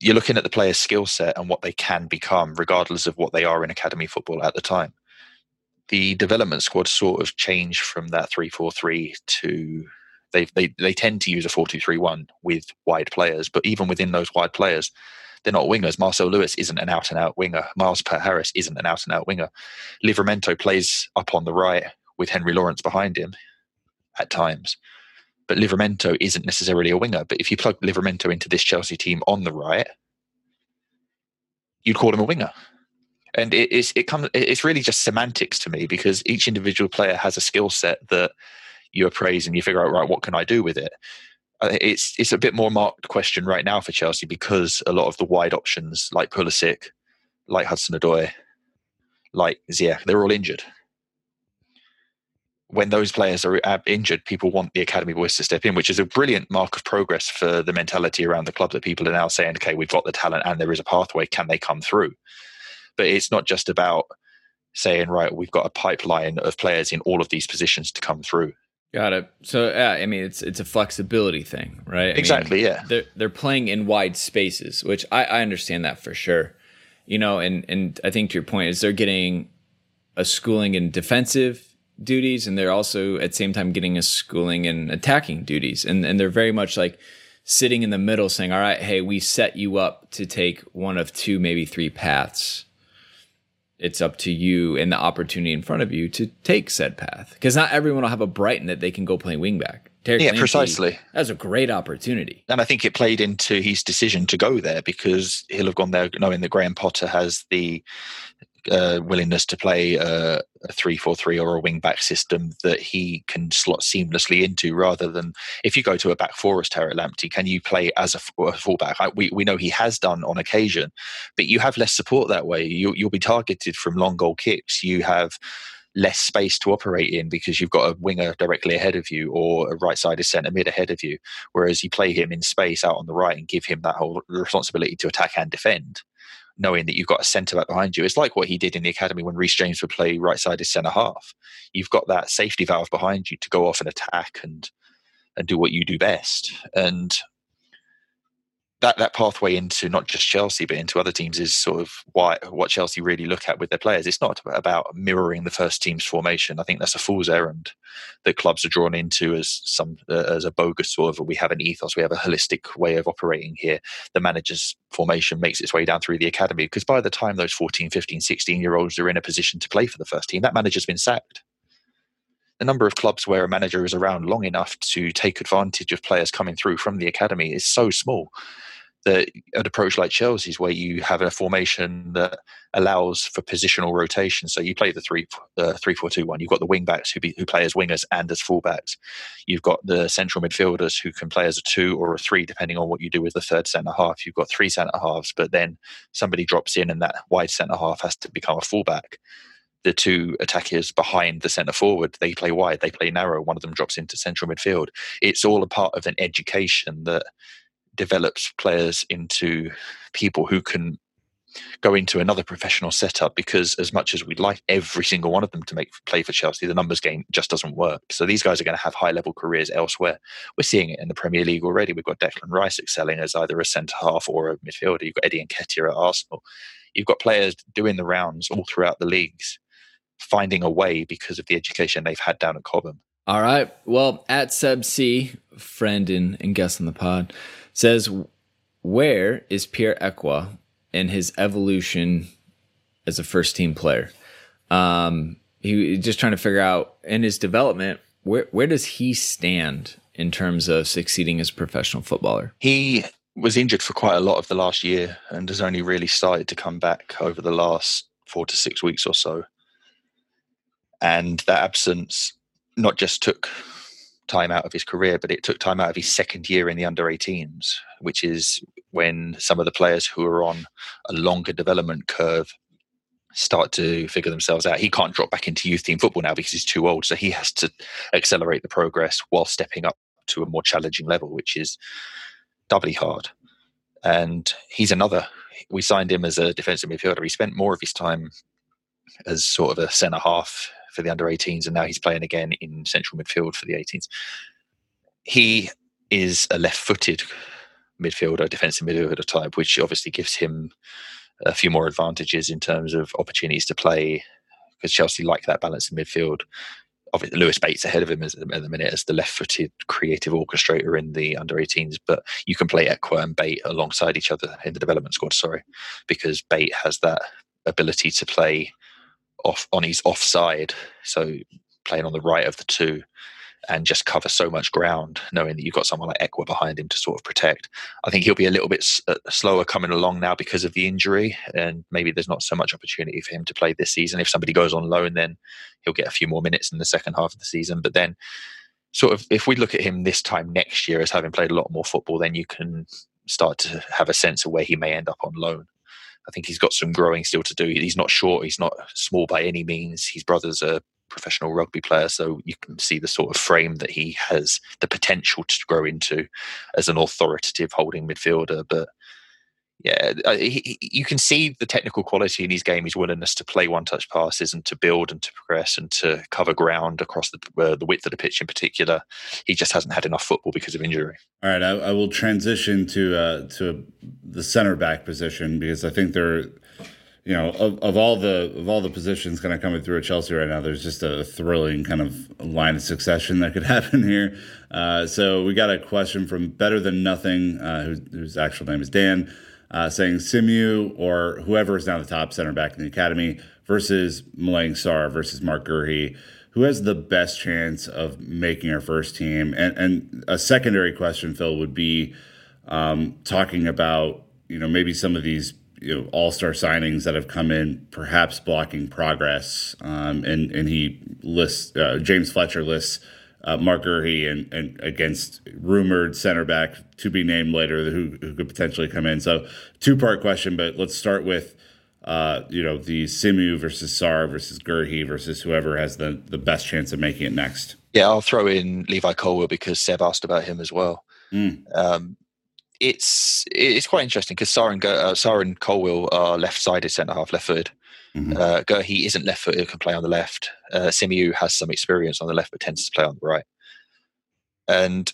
you're looking at the player's skill set and what they can become, regardless of what they are in academy football at the time. The development squad sort of changed from that three four three to they they they tend to use a four two three one with wide players, but even within those wide players, they're not wingers. Marcel Lewis isn't an out and out winger. Miles Peart-Harris isn't an out and out winger. Livramento plays up on the right with Henry Lawrence behind him at times. But Livramento isn't necessarily a winger. But if you plug Livramento into this Chelsea team on the right, you'd call him a winger. And it, it's it comes it's really just semantics to me because each individual player has a skill set that you appraise and you figure out right what can I do with it. Uh, it's it's a bit more marked question right now for Chelsea because a lot of the wide options like Pulisic, like Hudson Odoi, like Ziyech, they're all injured. When those players are injured, people want the academy boys to step in, which is a brilliant mark of progress for the mentality around the club that people are now saying, okay, we've got the talent and there is a pathway. Can they come through? But it's not just about saying, right, we've got a pipeline of players in all of these positions to come through. Got it. So yeah, I mean it's it's a flexibility thing, right? I exactly. Mean, yeah. They're they're playing in wide spaces, which I, I understand that for sure. You know, and and I think to your point is they're getting a schooling in defensive duties, and they're also at the same time getting a schooling in attacking duties, and and they're very much like sitting in the middle, saying, "All right, hey, we set you up to take one of two, maybe three paths." It's up to you and the opportunity in front of you to take said path. Because not everyone will have a Brighton that they can go playing wingback. Terry yeah, precisely. That's a great opportunity. And I think it played into his decision to go there because he'll have gone there knowing that Graham Potter has the uh, willingness to play a, a three four three or a wing back system that he can slot seamlessly into, rather than if you go to a back four as Tariq Lamptey, can you play as a, a fullback? We we know he has done on occasion, but you have less support that way. You, you'll be targeted from long goal kicks. You have less space to operate in because you've got a winger directly ahead of you or a right sided centre mid ahead of you. Whereas you play him in space out on the right and give him that whole responsibility to attack and defend knowing that you've got a centre back behind you. It's like what he did in the academy when Reece James would play right sided centre half. You've got that safety valve behind you to go off and attack and and do what you do best. And that that pathway into not just Chelsea but into other teams is sort of why what Chelsea really look at with their players. It's not about mirroring the first team's formation. I think that's a fool's errand that clubs are drawn into as some uh, as a bogus sort of we have an ethos, we have a holistic way of operating here. The manager's formation makes its way down through the academy because by the time those 14, 15, 16 year olds are in a position to play for the first team, that manager's been sacked the number of clubs where a manager is around long enough to take advantage of players coming through from the academy is so small that an approach like Chelsea's, where you have a formation that allows for positional rotation. So you play the three uh, three four two one. You've got the wing backs who be, who play as wingers and as fullbacks. You've got the central midfielders who can play as a two or a three, depending on what you do with the third centre half. You've got three centre halves, but then somebody drops in, and that wide centre half has to become a fullback. The two attackers behind the centre forward, they play wide, they play narrow. One of them drops into central midfield. It's all a part of an education that develops players into people who can go into another professional setup because as much as we'd like every single one of them to make play for Chelsea, the numbers game just doesn't work. So these guys are going to have high level careers elsewhere. We're seeing it in the Premier League already. We've got Declan Rice excelling as either a centre half or a midfielder. You've got Eddie Nketiah at Arsenal. You've got players doing the rounds all throughout the leagues, finding a way because of the education they've had down at Cobham. All right. Well, at Seb C, friend and, and guest on the pod, says, Where is Pierre Ekwah in his evolution as a first team player? Um, he just trying to figure out in his development, where, where does he stand in terms of succeeding as a professional footballer? He was injured for quite a lot of the last year and has only really started to come back over the last four to six weeks or so. And that absence not just took time out of his career, but it took time out of his second year in the under 18s, which is when some of the players who are on a longer development curve start to figure themselves out. He can't drop back into youth team football now because he's too old. So he has to accelerate the progress while stepping up to a more challenging level, which is doubly hard. And he's another. We signed him as a defensive midfielder. He spent more of his time as sort of a centre half for the under 18s, and now he's playing again in central midfield for the 18s. He is a left footed midfielder, defensive midfielder type, which obviously gives him a few more advantages in terms of opportunities to play because Chelsea like that balance in midfield. Obviously, Lewis Bate's ahead of him at the minute as the left-footed creative orchestrator in the under 18s, but you can play Ekwah and Bate alongside each other in the development squad. Sorry, because Bate has that ability to play off on his offside, so playing on the right of the two, and just cover so much ground, knowing that you've got someone like Ekwah behind him to sort of protect. I think he'll be a little bit uh, slower coming along now because of the injury, and maybe there's not so much opportunity for him to play this season. If somebody goes on loan, then he'll get a few more minutes in the second half of the season. But then, sort of, if we look at him this time next year as having played a lot more football, then you can start to have a sense of where he may end up on loan. I think he's got some growing still to do. He's not short. He's not small by any means. His brother's a professional rugby player, so you can see the sort of frame that he has the potential to grow into as an authoritative holding midfielder. But yeah, he, you can see the technical quality in his game, his willingness to play one-touch passes and to build and to progress and to cover ground across the uh, the width of the pitch in particular. He just hasn't had enough football because of injury. All right, I, I will transition to uh, to the center back position because I think there, you know, of, of all the of all the positions kind of coming through at Chelsea right now, there's just a thrilling kind of line of succession that could <laughs> happen here. Uh, so we got a question from Better Than Nothing, uh, whose actual name is Dan uh, saying Simeu or whoever is now the top center back in the academy versus Malang Sarr versus Marc Guéhi. Who has the best chance of making our first team? And, and a secondary question, Phil, would be um, talking about you know maybe some of these you know all star signings that have come in, perhaps blocking progress. Um, and and he lists uh, James Fletcher lists uh, Marc Guéhi and, and against rumored center back to be named later who, who could potentially come in. So two part question, but let's start with uh, you know the Simeu versus Sarr versus Guéhi versus whoever has the the best chance of making it next. Yeah, I'll throw in Levi Colwill because Seb asked about him as well. Mm. Um, it's it's quite interesting because Sarr and uh, Sarr and Colwill are left sided centre half, left footed. Mm-hmm. Uh, Guéhi isn't left footed, can play on the left. Uh, Simeu has some experience on the left, but tends to play on the right. And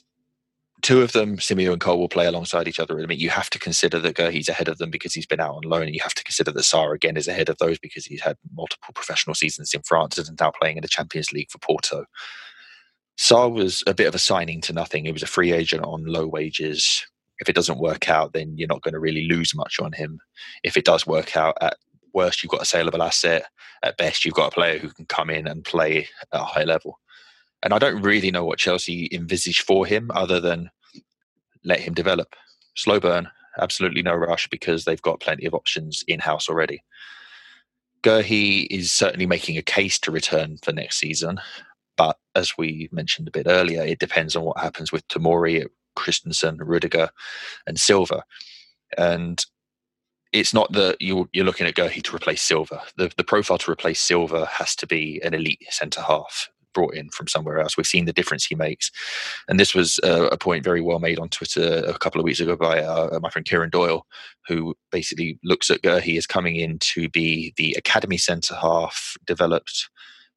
two of them, Simeu and Colwill play alongside each other. I mean, you have to consider that Guéhi's ahead of them because he's been out on loan, and you have to consider that Sarr again is ahead of those because he's had multiple professional seasons in France and is now playing in the Champions League for Porto. Sarr was a bit of a signing to nothing. He was a free agent on low wages. If it doesn't work out, then you're not going to really lose much on him. If it does work out at worst, you've got a saleable asset. At best, you've got a player who can come in and play at a high level. And I don't really know what Chelsea envisage for him other than let him develop. Slow burn, absolutely no rush because they've got plenty of options in house already. Guéhi is certainly making a case to return for next season. But as we mentioned a bit earlier, it depends on what happens with Tomori, Christensen, Rudiger, and Silva. And it's not that you're, you're looking at Guéhi to replace Silva. The, the profile to replace Silva has to be an elite centre half. brought in from somewhere else. We've seen the difference he makes, and this was uh, a point very well made on Twitter a couple of weeks ago by uh, my friend Kieran Doyle, who basically looks at Guéhi as coming in to be the academy centre half, developed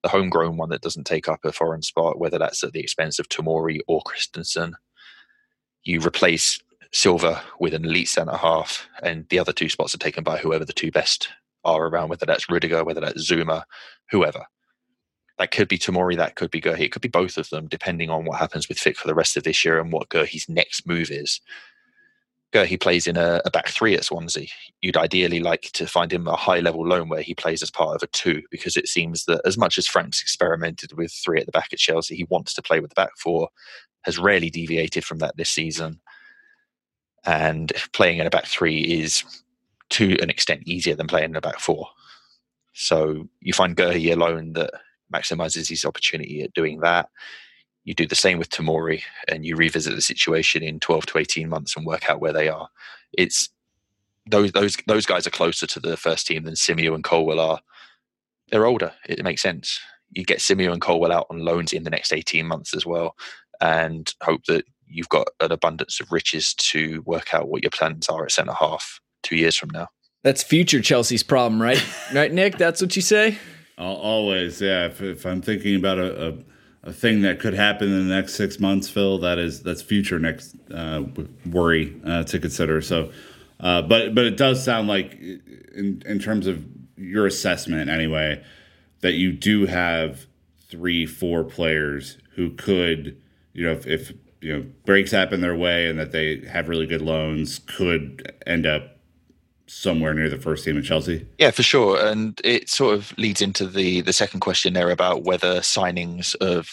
the homegrown one that doesn't take up a foreign spot, whether that's at the expense of Tomori or Christensen. You replace Silva with an elite centre half, and the other two spots are taken by whoever the two best are around, whether that's Rudiger, whether that's Zouma, whoever. That could be Tomori, that could be Guéhi. It could be both of them, depending on what happens with Fit for the rest of this year and what Guéhi's next move is. Guéhi plays in a, a, back three at Swansea. You'd ideally like to find him a high level loan where he plays as part of a two, because it seems that as much as Frank's experimented with three at the back at Chelsea, he wants to play with the back four, has rarely deviated from that this season. And playing in a back three is to an extent easier than playing in a back four. So you find Guéhi alone that maximizes his opportunity at doing that. You do the same with Tomori and you revisit the situation in 12 to 18 months and work out where they are. It's those those those guys are closer to the first team than Simeu and Colwill are. They're older. It makes sense. You get Simeu and Colwill out on loans in the next 18 months as well and hope that you've got an abundance of riches to work out what your plans are at centre half two years from now. That's future Chelsea's problem, right? <laughs> right, Nick? That's what you say? Always, yeah. If, if I'm thinking about a, a, a, thing that could happen in the next six months, Phil, that is that's future next uh, worry uh, to consider. So, uh, but but it does sound like, in in terms of your assessment, anyway, that you do have three, four players who could, you know, if, if you know breaks happen their way and that they have really good loans, could end up somewhere near the first team at Chelsea. Yeah, for sure, and it sort of leads into the the second question there about whether signings of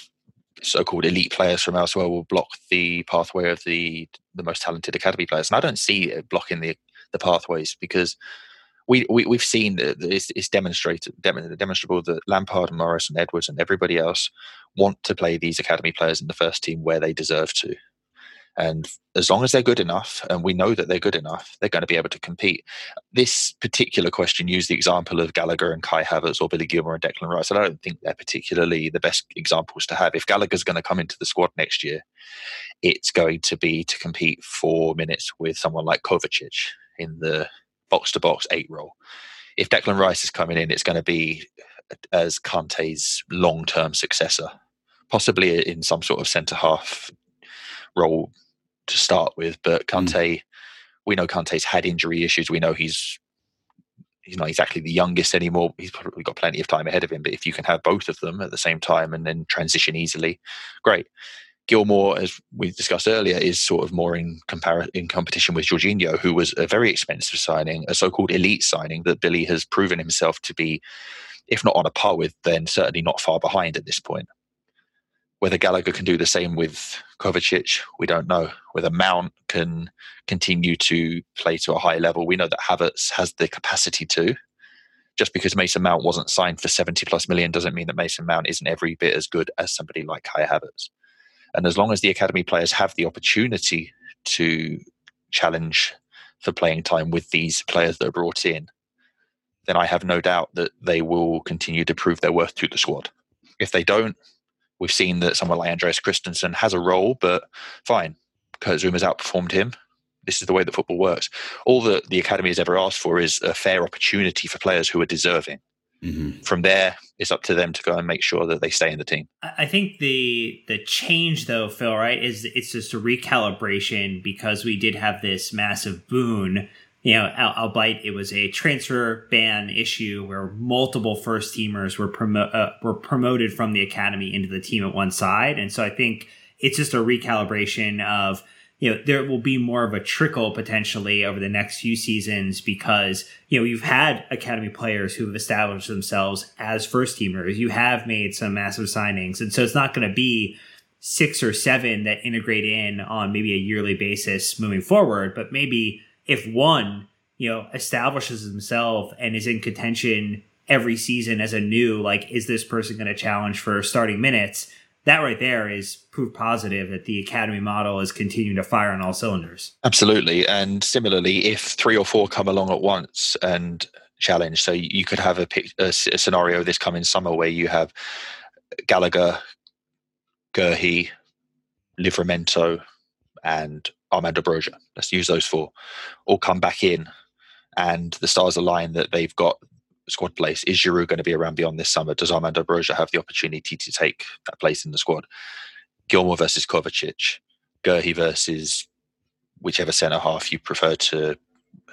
so-called elite players from elsewhere will block the pathway of the the most talented academy players. And I don't see it blocking the the pathways because we, we we've seen that it's, it's demonstrated demonstrable that Lampard and Morris and Edwards and everybody else want to play these academy players in the first team where they deserve to. And as long as they're good enough, and we know that they're good enough, they're going to be able to compete. This particular question used the example of Gallagher and Kai Havertz or Billy Gilmour and Declan Rice. And I don't think they're particularly the best examples to have. If Gallagher's going to come into the squad next year, it's going to be to compete for minutes with someone like Kovacic in the box to box eight role. If Declan Rice is coming in, it's going to be as Kante's long term successor, possibly in some sort of centre half role to start with. But hmm. Kante, mm. we know Kante's had injury issues. We know he's he's not exactly the youngest anymore. He's probably got plenty of time ahead of him. But if you can have both of them at the same time and then transition easily, great. Gilmour, as we discussed earlier, is sort of more in compar- in competition with Jorginho, who was a very expensive signing, a so-called elite signing that Billy has proven himself to be, if not on a par with, then certainly not far behind at this point. Whether Gallagher can do the same with Kovacic, we don't know. Whether Mount can continue to play to a high level, we know that Havertz has the capacity to. Just because Mason Mount wasn't signed for 70 plus million doesn't mean that Mason Mount isn't every bit as good as somebody like Kai Havertz. And as long as the academy players have the opportunity to challenge for playing time with these players that are brought in, then I have no doubt that they will continue to prove their worth to the squad. If they don't, We've seen that someone like Andreas Christensen has a role, but fine. Kurt Zouma's outperformed him. This is the way that football works. All that the academy has ever asked for is a fair opportunity for players who are deserving. Mm-hmm. From there, it's up to them to go and make sure that they stay in the team. I think the the change, though, Phil, right, is it's just a recalibration because we did have this massive boon you know, albeit it was a transfer ban issue where multiple first teamers were promo- uh, were promoted from the academy into the team at one side, and so I think it's just a recalibration of you know there will be more of a trickle potentially over the next few seasons because you know you've had academy players who have established themselves as first teamers, you have made some massive signings, and so it's not going to be six or seven that integrate in on maybe a yearly basis moving forward, but maybe if one, you know, establishes himself and is in contention every season as a new, like, is this person going to challenge for starting minutes? That right there is proof positive that the academy model is continuing to fire on all cylinders. Absolutely. And similarly, if three or four come along at once and challenge, so you could have a, a, scenario this coming summer where you have Gallagher, Guéhi, Livramento, and Armando Broja. Let's use those four. All come back in, and the stars align that they've got squad place. Is Giroud going to be around beyond this summer? Does Armando Broja have the opportunity to take that place in the squad? Gilmour versus Kovacic, Guéhi versus whichever centre half you prefer to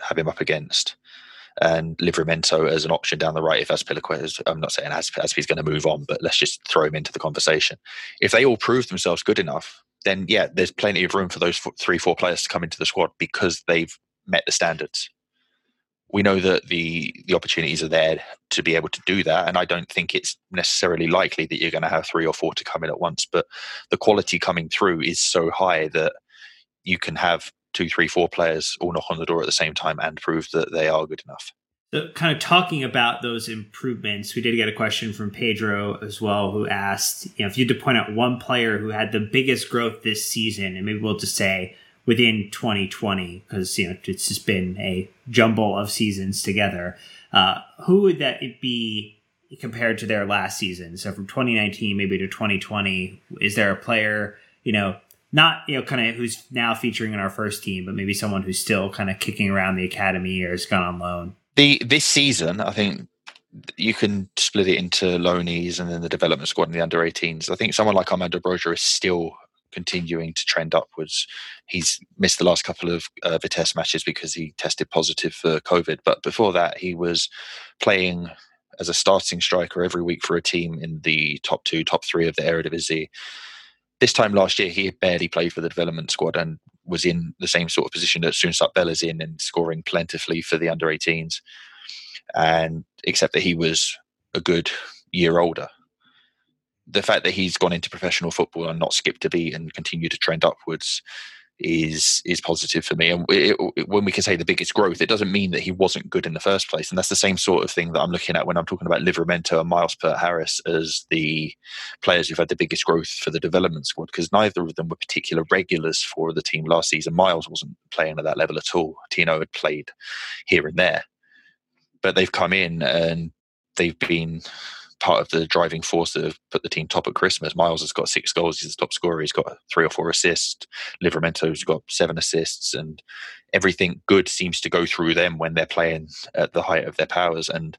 have him up against, and Livramento as an option down the right if Azpilicueta. I'm not saying Azpilicueta's going to move on, but let's just throw him into the conversation. If they all prove themselves good enough, then yeah, there's plenty of room for those three, four players to come into the squad because they've met the standards. We know that the the opportunities are there to be able to do that, and I don't think it's necessarily likely that you're going to have three or four to come in at once. But the quality coming through is so high that you can have two, three, four players all knock on the door at the same time and prove that they are good enough. So kind of talking about those improvements, we did get a question from Pedro as well, who asked, you know, if you had to point out one player who had the biggest growth this season, and maybe we'll just say within 2020, because you know it's just been a jumble of seasons together. Uh, who would that be compared to their last season? So from 2019 maybe to 2020, is there a player you know not you know kind of who's now featuring in our first team, but maybe someone who's still kind of kicking around the academy or has gone on loan? The this season, I think you can split it into loanies and then the development squad and the under 18s. I think someone like Armando Broja is still continuing to trend upwards. He's missed the last couple of uh, Vitesse matches because he tested positive for COVID, but before that, he was playing as a starting striker every week for a team in the top two, top three of the Eredivisie. This time last year, he had barely played for the development squad and was in the same sort of position that Soonsup Bell is in and scoring plentifully for the under 18s. And except that he was a good year older. The fact that he's gone into professional football and not skipped a beat and continued to trend upwards is is positive for me. And it, it, when we can say the biggest growth, it doesn't mean that he wasn't good in the first place. And that's the same sort of thing that I'm looking at when I'm talking about Livramento and Miles Peart-Harris as the players who've had the biggest growth for the development squad, because neither of them were particular regulars for the team last season. Miles wasn't playing at that level at all. Tino had played here and there, but they've come in and they've been part of the driving force that have put the team top at Christmas. Miles has got six goals. He's the top scorer. He's got three or four assists. Livramento's got seven assists, and everything good seems to go through them when they're playing at the height of their powers. And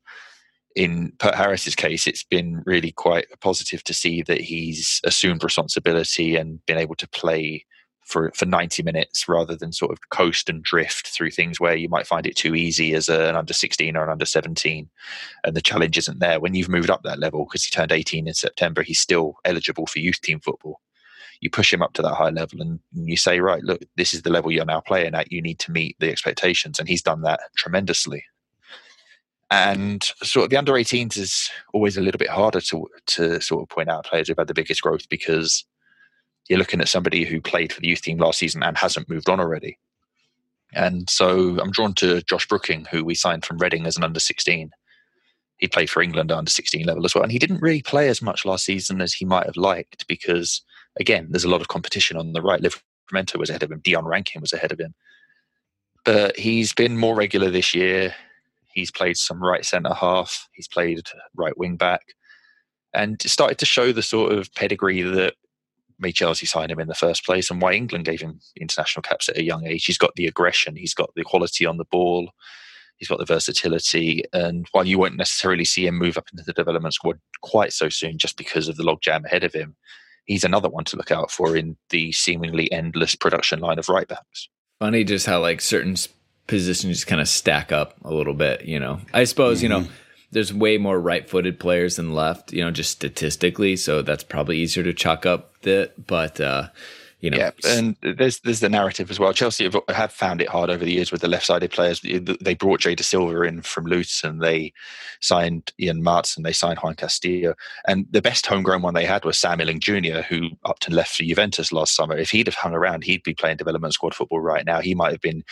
in Peart-Harris's case, it's been really quite positive to see that he's assumed responsibility and been able to play for for 90 minutes rather than sort of coast and drift through things where you might find it too easy as a, an under 16 or an under 17 and the challenge isn't there. When you've moved up that level because he turned 18 in September he's still eligible for youth team football. You push him up to that high level and you say right look this is the level you're now playing at. You need to meet the expectations. And he's done that tremendously. And sort of the under 18s is always a little bit harder to to sort of point out players who've had the biggest growth because you're looking at somebody who played for the youth team last season and hasn't moved on already. And so I'm drawn to Josh Brooking, who we signed from Reading as an under 16. He played for England under 16 level as well. And he didn't really play as much last season as he might have liked because, again, there's a lot of competition on the right. Livramento was ahead of him, Dion Rankine was ahead of him. But he's been more regular this year. He's played some right centre half, he's played right wing back, and started to show the sort of pedigree that made Chelsea sign him in the first place and why England gave him international caps at a young age. He's got the aggression, he's got the quality on the ball, he's got the versatility. And while you won't necessarily see him move up into the development squad quite so soon just because of the logjam ahead of him, he's another one to look out for in the seemingly endless production line of right backs. Funny just how like certain positions just kind of stack up a little bit, you know. I suppose, mm-hmm. you know, there's way more right-footed players than left, you know, just statistically. So that's probably easier to chalk up that. But uh, you know, yeah, and there's there's the narrative as well. Chelsea have, have found it hard over the years with the left-sided players. They brought Jay Dasilva in from Luton. They signed Ian Maatsen and They signed Juan Castillo, and the best homegrown one they had was Samuel Iling-Junior, who up to left for Juventus last summer. If he'd have hung around, he'd be playing development squad football right now. He might have been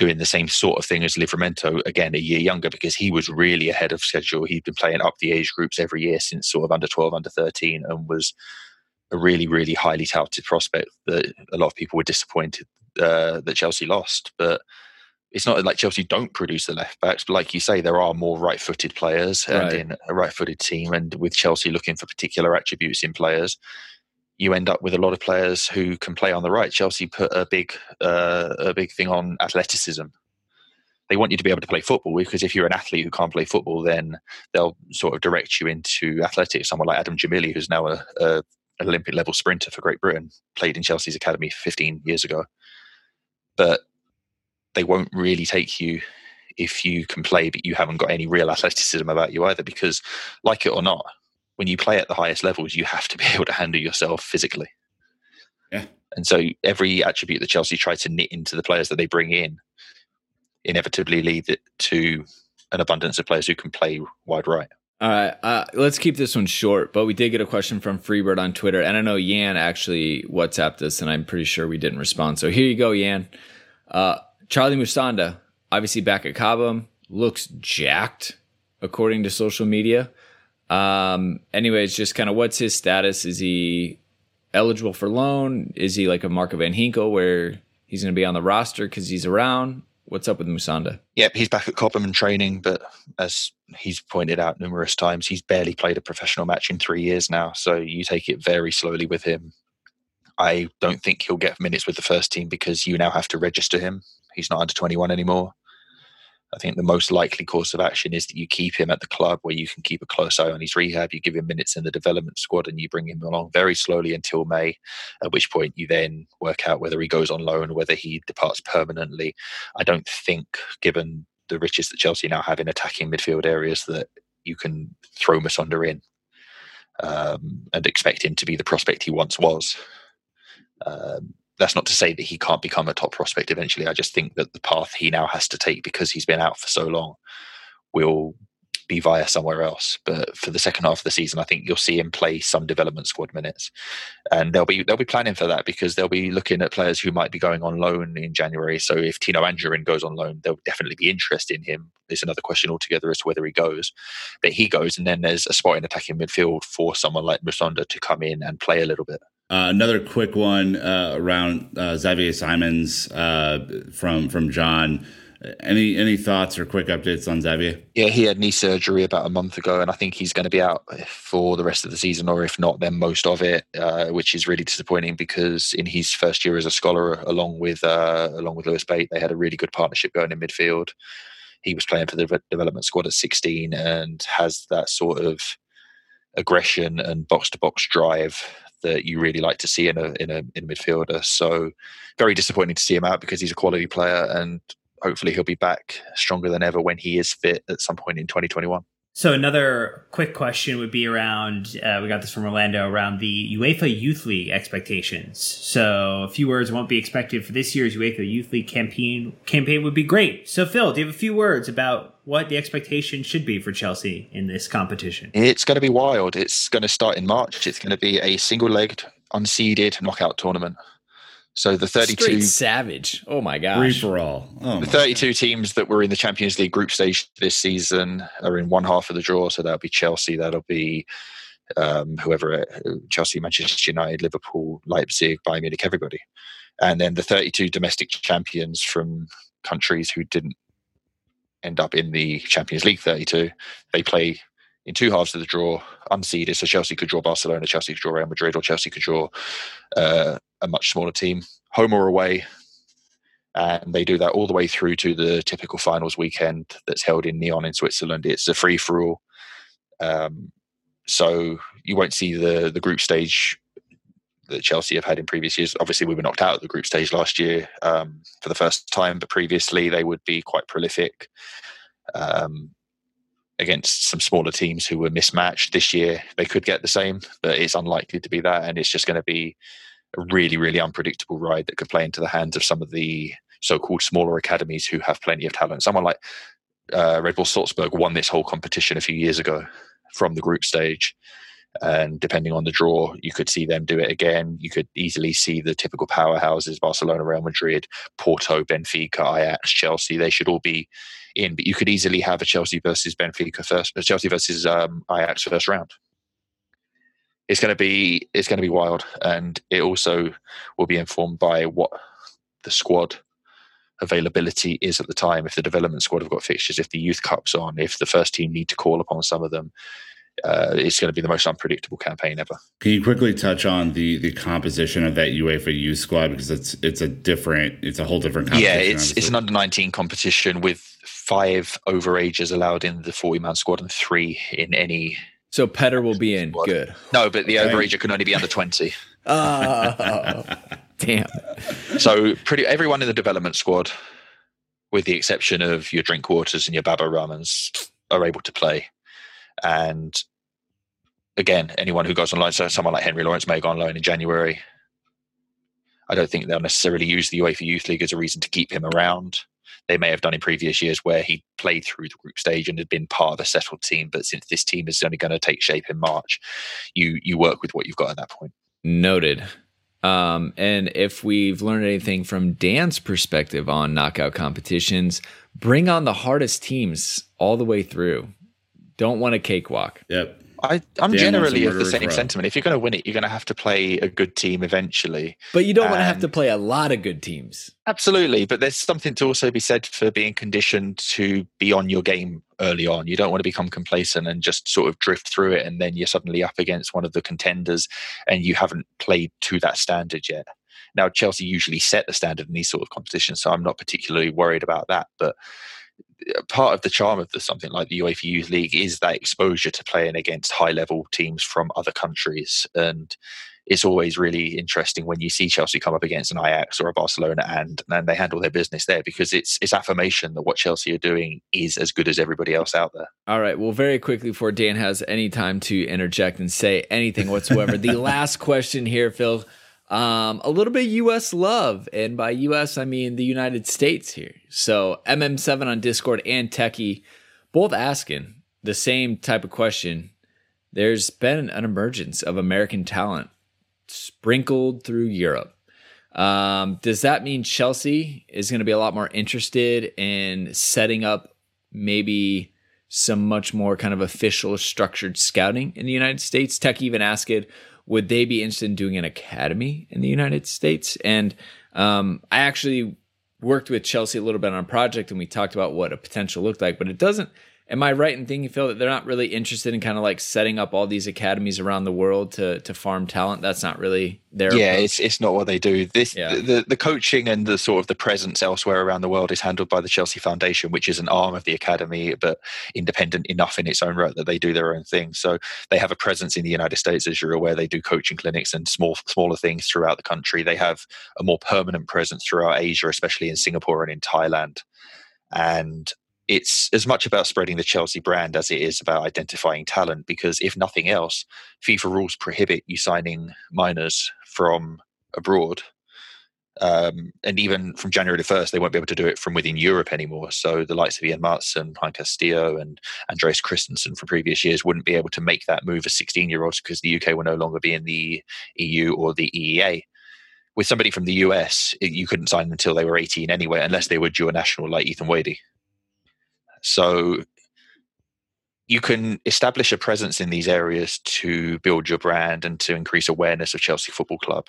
doing the same sort of thing as Livramento, again, a year younger, because he was really ahead of schedule. He'd been playing up the age groups every year since sort of under 12, under 13, and was a really, really highly touted prospect that a lot of people were disappointed uh, that Chelsea lost. But it's not like Chelsea don't produce the left backs, but like you say, there are more right footed players and in a right footed team. And with Chelsea looking for particular attributes in players, you end up with a lot of players who can play on the right. Chelsea put a big uh, a big thing on athleticism. They want you to be able to play football because if you're an athlete who can't play football, then they'll sort of direct you into athletics. Someone like Adam Gemili, who's now a, a Olympic level sprinter for Great Britain, played in Chelsea's academy 15 years ago. But they won't really take you if you can play, but you haven't got any real athleticism about you either. Because, like it or not, when you play at the highest levels, you have to be <laughs> able to handle yourself physically. Yeah. And so every attribute that Chelsea try to knit into the players that they bring in inevitably lead to an abundance of players who can play wide right. All right, uh, let's keep this one short. But we did get a question from Freebird on Twitter, and I know Yan actually WhatsApped us, and I'm pretty sure we didn't respond. So here you go, Yan. Uh, Charly Musonda, obviously back at Cobham, looks jacked according to social media. Um, anyways, just kind of what's his status? Is he eligible for loan? Is he like a Marco Van Ginkel where he's going to be on the roster because he's around? What's up with Musonda? Yep, he's back at Cobham and training, but as he's pointed out numerous times, he's barely played a professional match in three years now. So you take it very slowly with him. I don't think he'll get minutes with the first team because you now have to register him. He's not under 21 anymore. I think the most likely course of action is that you keep him at the club where you can keep a close eye on his rehab. You give him minutes in the development squad and you bring him along very slowly until May, at which point you then work out whether he goes on loan, whether he departs permanently. I don't think, given the riches that Chelsea now have in attacking midfield areas, that you can throw Musonda in um, and expect him to be the prospect he once was. Um, that's not to say that he can't become a top prospect eventually. I just think that the path he now has to take because he's been out for so long will be via somewhere else. But for the second half of the season, I think you'll see him play some development squad minutes, and they'll be they'll be planning for that because they'll be looking at players who might be going on loan in January. So if Tino Anjorin goes on loan, there'll definitely be interest in him. It's another question altogether as to whether he goes, but he goes, and then there's a spot in attacking midfield for someone like Musonda to come in and play a little bit. Uh, another quick one uh, around uh, Xavier Simons uh, from from John. Any any thoughts or quick updates on Xavier? Yeah, he had knee surgery about a month ago, and I think he's going to be out for the rest of the season, or if not, then most of it, uh, which is really disappointing because in his first year as a scholar, along with uh, along with Lewis Bate, they had a really good partnership going in midfield. He was playing for the development squad at 16 and has that sort of aggression and box to box drive that you really like to see in a in a in a midfielder. So very disappointing to see him out because he's a quality player and hopefully he'll be back stronger than ever when he is fit at some point in 2021. So another quick question would be around. Uh, we got this from Orlando around the UEFA Youth League expectations. So a few words won't be expected for this year's UEFA Youth League campaign. Campaign would be great. So Phil, do you have a few words about what the expectation should be for Chelsea in this competition? It's going to be wild. It's going to start in March. It's going to be a single-legged, unseeded knockout tournament. So the 32 Straight savage. Oh my Free gosh. for all. Oh, The my 32 teams that were in the Champions League group stage this season are in one half of the draw. So that'll be Chelsea, that'll be um, whoever, uh, Chelsea, Manchester United, Liverpool, Leipzig, Bayern Munich, everybody. And then the 32 domestic champions from countries who didn't end up in the Champions League 32, they play in two halves of the draw, unseeded. So Chelsea could draw Barcelona, Chelsea could draw Real Madrid, or Chelsea could draw uh, a much smaller team, home or away and they do that all the way through to the typical finals weekend that's held in Nyon in Switzerland. It's a free for all, um, so you won't see the the group stage that Chelsea have had in previous years. Obviously, we were knocked out of the group stage last year um, for the first time, but previously they would be quite prolific. Um, against some smaller teams who were mismatched this year, they could get the same, but it's unlikely to be that, and it's just going to be a really, really unpredictable ride that could play into the hands of some of the so-called smaller academies who have plenty of talent. Someone like uh, Red Bull Salzburg won this whole competition a few years ago from the group stage, and depending on the draw, you could see them do it again. You could easily see the typical powerhouses: Barcelona, Real Madrid, Porto, Benfica, Ajax, Chelsea. They should all be in, but you could easily have a Chelsea versus Benfica first, Chelsea versus um, Ajax first round it's going to be it's going to be wild, and it also will be informed by what the squad availability is at the time. If the development squad have got fixtures, if the youth cup's on, if the first team need to call upon some of them, uh, it's going to be the most unpredictable campaign ever. Can you quickly touch on the the composition of that UEFA youth squad because it's it's a different, it's a whole different. Yeah, it's obviously. it's an under nineteen competition with five overages allowed in the forty man squad and three in any. So Petter will be in. Squad. Good. No, but the okay. overager can only be under twenty. <laughs> oh, damn. So pretty everyone in the development squad, with the exception of your Drinkwaters and your Baba Rahmans, are able to play and again, anyone who goes on loan, so someone like Henry Lawrence may go on loan in January. I don't think they'll necessarily use the UEFA Youth League as a reason to keep him around. They may have done in previous years where he played through the group stage and had been part of a settled team. But since this team is only going to take shape in March, you you work with what you've got at that point. Noted. Um, and if we've learned anything from Dan's perspective on knockout competitions, bring on the hardest teams all the way through. Don't want a cakewalk. Yep. I, am generally of the same sentiment. If you're going to win it, you're going to have to play a good team eventually. But you don't and want to have to play a lot of good teams. Absolutely. But there's something to also be said for being conditioned to be on your game early on. You don't want to become complacent and just sort of drift through it. And then you're suddenly up against one of the contenders and you haven't played to that standard yet. Now, Chelsea usually set the standard in these sort of competitions. So I'm not particularly worried about that. But part of the charm of the, something like the UEFA Youth League is that exposure to playing against high level teams from other countries. And it's always really interesting when you see Chelsea come up against an Ajax or a Barcelona and and they handle their business there because it's it's affirmation that what Chelsea are doing is as good as everybody else out there. All right. Well, very quickly before Dan has any time to interject and say anything whatsoever, the <laughs> last question here, Phil. Um, a little bit US love, and by US I mean the United States here. So MM7 on Discord and Techie both asking the same type of question. There's been an emergence of American talent sprinkled through Europe. Um, does that mean Chelsea is going to be a lot more interested in setting up maybe some much more kind of official structured scouting in the United States? Tech even asked it, would they be interested in doing an academy in the United States? And um, I actually worked with Chelsea a little bit on a project and we talked about what a potential looked like, but it doesn't am I right in thinking, Phil, that they're not really interested in kind of like setting up all these academies around the world to to farm talent? That's not really their yeah. Approach. It's it's not what they do. This yeah. the the coaching and the sort of the presence elsewhere around the world is handled by the Chelsea Foundation, which is an arm of the academy, but independent enough in its own right that they do their own thing. So they have a presence in the United States, as you're aware. They do coaching clinics and small smaller things throughout the country. They have a more permanent presence throughout Asia, especially in Singapore and in Thailand. And it's as much about spreading the Chelsea brand as it is about identifying talent. Because if nothing else, FIFA rules prohibit you signing minors from abroad. Um, and even from January the 1st, they won't be able to do it from within Europe anymore. So the likes of Ian Maatsen, Juan Castillo, and Andreas Christensen from previous years wouldn't be able to make that move as 16 year olds because the UK will no longer be in the EU or the EEA. With somebody from the US, you couldn't sign them until they were 18 anyway, unless they were dual national like Ethan Wady. So you can establish a presence in these areas to build your brand and to increase awareness of Chelsea Football Club.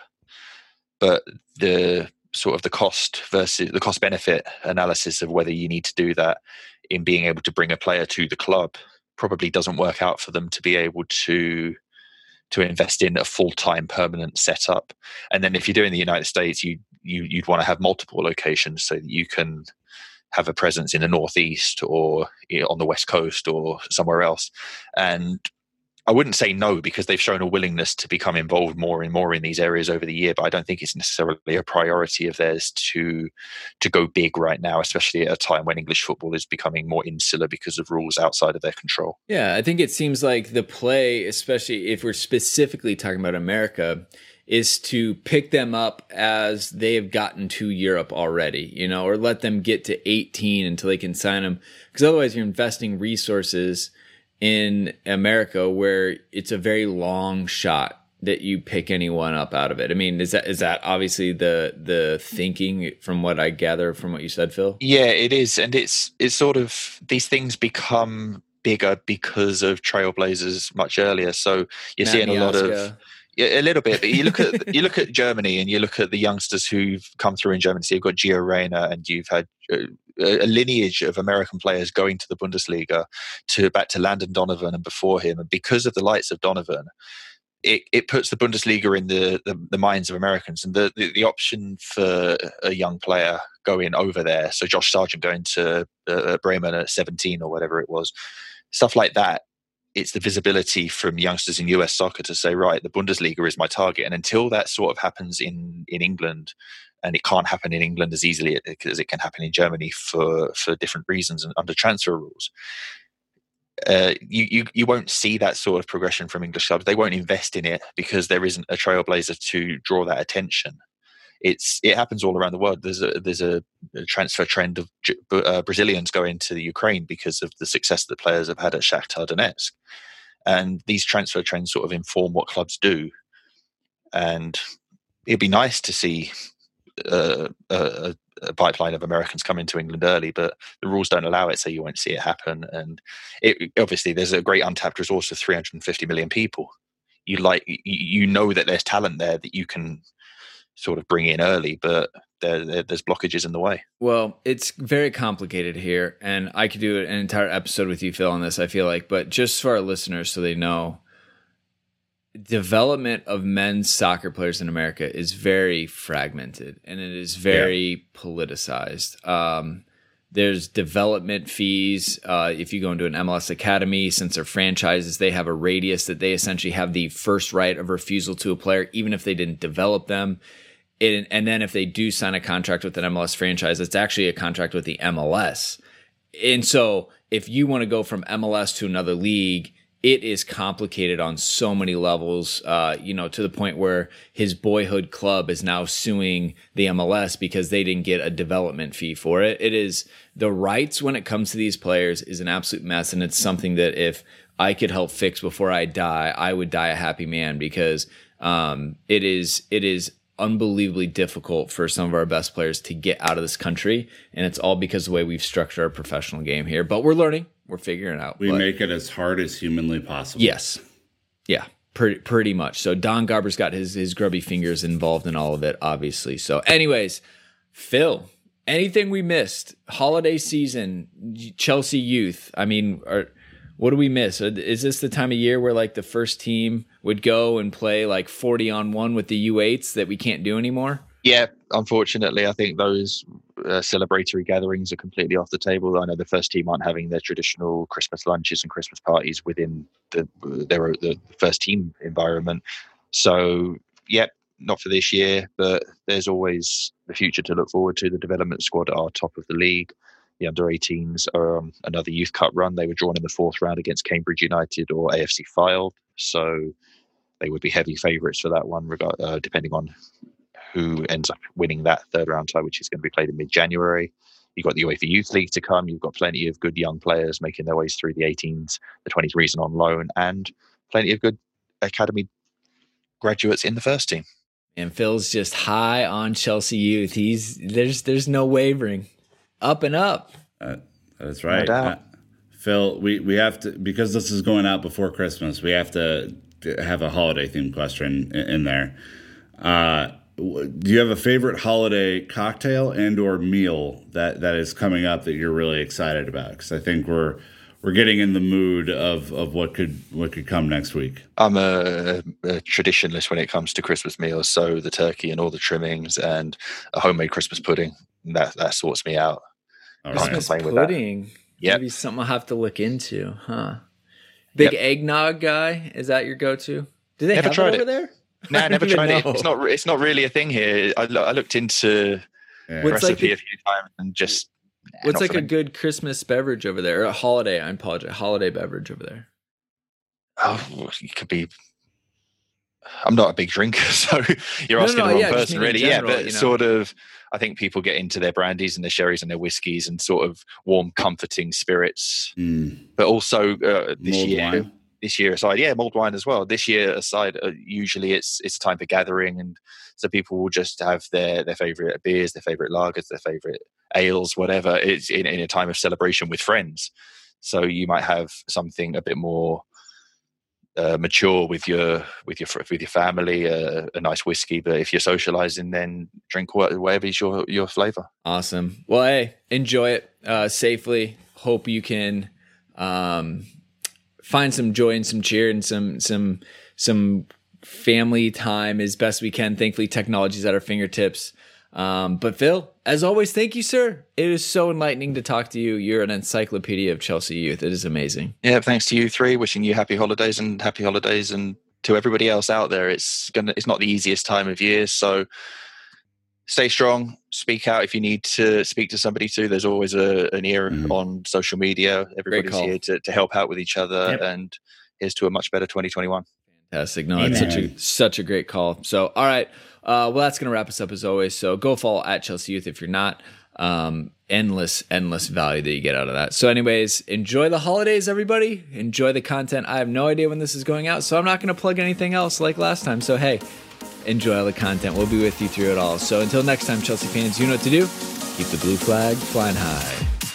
But the sort of the cost versus the cost benefit analysis of whether you need to do that in being able to bring a player to the club probably doesn't work out for them to be able to to invest in a full-time permanent setup and then if you're doing the united states you, you you'd want to have multiple locations so that you can have a presence in the northeast or on the west coast or somewhere else and I wouldn't say no because they've shown a willingness to become involved more and more in these areas over the year, but I don't think it's necessarily a priority of theirs to to go big right now, especially at a time when English football is becoming more insular because of rules outside of their control. Yeah, I think it seems like the play, especially if we're specifically talking about America, is to pick them up as they have gotten to Europe already, you know, or let them get to 18 until they can sign them. Because otherwise, you're investing resources in America where it's a very long shot that you pick anyone up out of it. I mean, is that is that obviously the the thinking from what I gather from what you said, Phil? Yeah, it is, and it's it's sort of these things become bigger because of Trailblazers much earlier. So you're Matt seeing a lot of a little bit. But you look at you look at Germany and you look at the youngsters who've come through in Germany. So you've got Gio Reyna and you've had uh, a lineage of American players going to the Bundesliga, to back to Landon Donovan and before him, and because of the lights of Donovan, it, it puts the Bundesliga in the, the, the minds of Americans, and the, the, the option for a young player going over there. So Josh Sargent going to uh, Bremen at seventeen or whatever it was, stuff like that. It's the visibility from youngsters in US soccer to say, right, the Bundesliga is my target, and until that sort of happens in in England, and it can't happen in England as easily as it can happen in Germany for for different reasons and under transfer rules. Uh, you, you you won't see that sort of progression from English clubs. They won't invest in it because there isn't a trailblazer to draw that attention. It's it happens all around the world. There's a there's a, transfer trend of uh, Brazilians going to the Ukraine because of the success that players have had at Shakhtar Donetsk, and these transfer trends sort of inform what clubs do. And it'd be nice to see uh, a, a, pipeline of Americans coming to England early, but the rules don't allow it, so you won't see it happen. And it, obviously, there's a great untapped resource of 350 million people. You like, you know that there's talent there that you can sort of bring in early, but there, there, there's blockages in the way. Well, it's very complicated here, and I could do an entire episode with you, Phil, on this. I feel like, but just for our listeners, so they know, development of men's soccer players in America is very fragmented and it is very yeah. politicized. Um, there's development fees. Uh, if you go into an MLS academy, since they're franchises, they have a radius that they essentially have the first right of refusal to a player, even if they didn't develop them. And then if they do sign a contract with an MLS franchise, it's actually a contract with the MLS. And so if you want to go from MLS to another league, it is complicated on so many levels, uh, you know, to the point where his boyhood club is now suing the MLS because they didn't get a development fee for it. It is the rights when it comes to these players is an absolute mess. And it's something that if I could help fix before I die, I would die a happy man because um, it is, it is unbelievably difficult for some of our best players to get out of this country. And it's all because the way we've structured our professional game here. But we're learning we're figuring out. We but, make it as hard as humanly possible. Yes. Yeah. Pretty pretty much. So Don Garber's got his his grubby fingers involved in all of it, obviously. So, anyways, Phil, anything we missed? Holiday season, Chelsea youth. I mean, are, what do we miss? Is this the time of year where like the first team would go and play like forty on one with the U8s that we can't do anymore? Yeah, unfortunately, I think those uh, celebratory gatherings are completely off the table. I know the first team aren't having their traditional Christmas lunches and Christmas parties within the their the first team environment. So, yep, not for this year, but there's always the future to look forward to. The development squad are top of the league. The under 18s are um, another youth cup run. They were drawn in the fourth round against Cambridge United or AFC Fylde. So they would be heavy favourites for that one, uh, depending on who ends up winning that third round tie, which is going to be played in mid January. You've got the UEFA Youth League to come. You've got plenty of good young players making their ways through the 18s, the 23s, and on loan, and plenty of good academy graduates in the first team. And Phil's just high on Chelsea youth. He's there's there's no wavering, up and up. Uh, that's right, no uh, Phil. We we have to because this is going out before Christmas. We have to have a holiday themed question in, in there. Uh, do you have a favorite holiday cocktail and or meal that that is coming up that you're really excited about? Because i think we're we're getting in the mood of of what could what could come next week. I'm a, a traditionalist when it comes to christmas meals so the turkey and all the trimmings and a homemade christmas pudding that that sorts me out. All christmas right. pudding. Yeah maybe something i'll have to look into huh? Big yep. eggnog guy is that your go-to? Do they Never have tried it. over there no, I never <laughs> tried it. It's not. It's not really a thing here. I, I looked into yeah. recipe like a, a, few times and just. What's like a good Christmas beverage over there? Or a holiday. I apologize. Holiday beverage over there. Oh, it could be. I'm not a big drinker, <laughs> so you're no, asking no, the wrong yeah, person, really. General, yeah, but you know. sort of. I think people get into their brandies and their sherries and their whiskies and sort of warm, comforting spirits. Mm. But also uh, this Mold year, wine this year aside, yeah, mulled wine as well. This year aside, uh, usually it's it's time for gathering, and so people will just have their their favorite beers, their favorite lagers, their favorite ales, whatever. It's in, in a time of celebration with friends. So you might have something a bit more uh, mature with your with your with your family, uh, a nice whiskey. But if you're socializing, then drink whatever's your your flavor. Awesome. Well, hey, enjoy it uh, safely. Hope you can um, find some joy and some cheer and some some some family time as best we can. Thankfully, technology's at our fingertips. Um, but Phil, as always, thank you, sir. It is so enlightening to talk to you. You're an encyclopedia of Chelsea youth. It is amazing. Yeah, thanks to you three. Wishing you happy holidays and happy holidays, and to everybody else out there. It's gonna. It's not the easiest time of year, so stay strong. Speak out if you need to speak to somebody too. There's always a, an ear mm-hmm. on social media. Everybody's here to, to help out with each other, yep. and here's to a much better 2021. Fantastic. No, Amen. it's such a such a great call. So, all right. Uh, well, that's going to wrap us up as always. So go follow at Chelsea Youth if you're not. Um, endless, endless value that you get out of that. So, anyways, enjoy the holidays, everybody. Enjoy the content. I have no idea when this is going out, so I'm not going to plug anything else like last time. So, hey, enjoy all the content. We'll be with you through it all. So, until next time, Chelsea fans, you know what to do. Keep the blue flag flying high.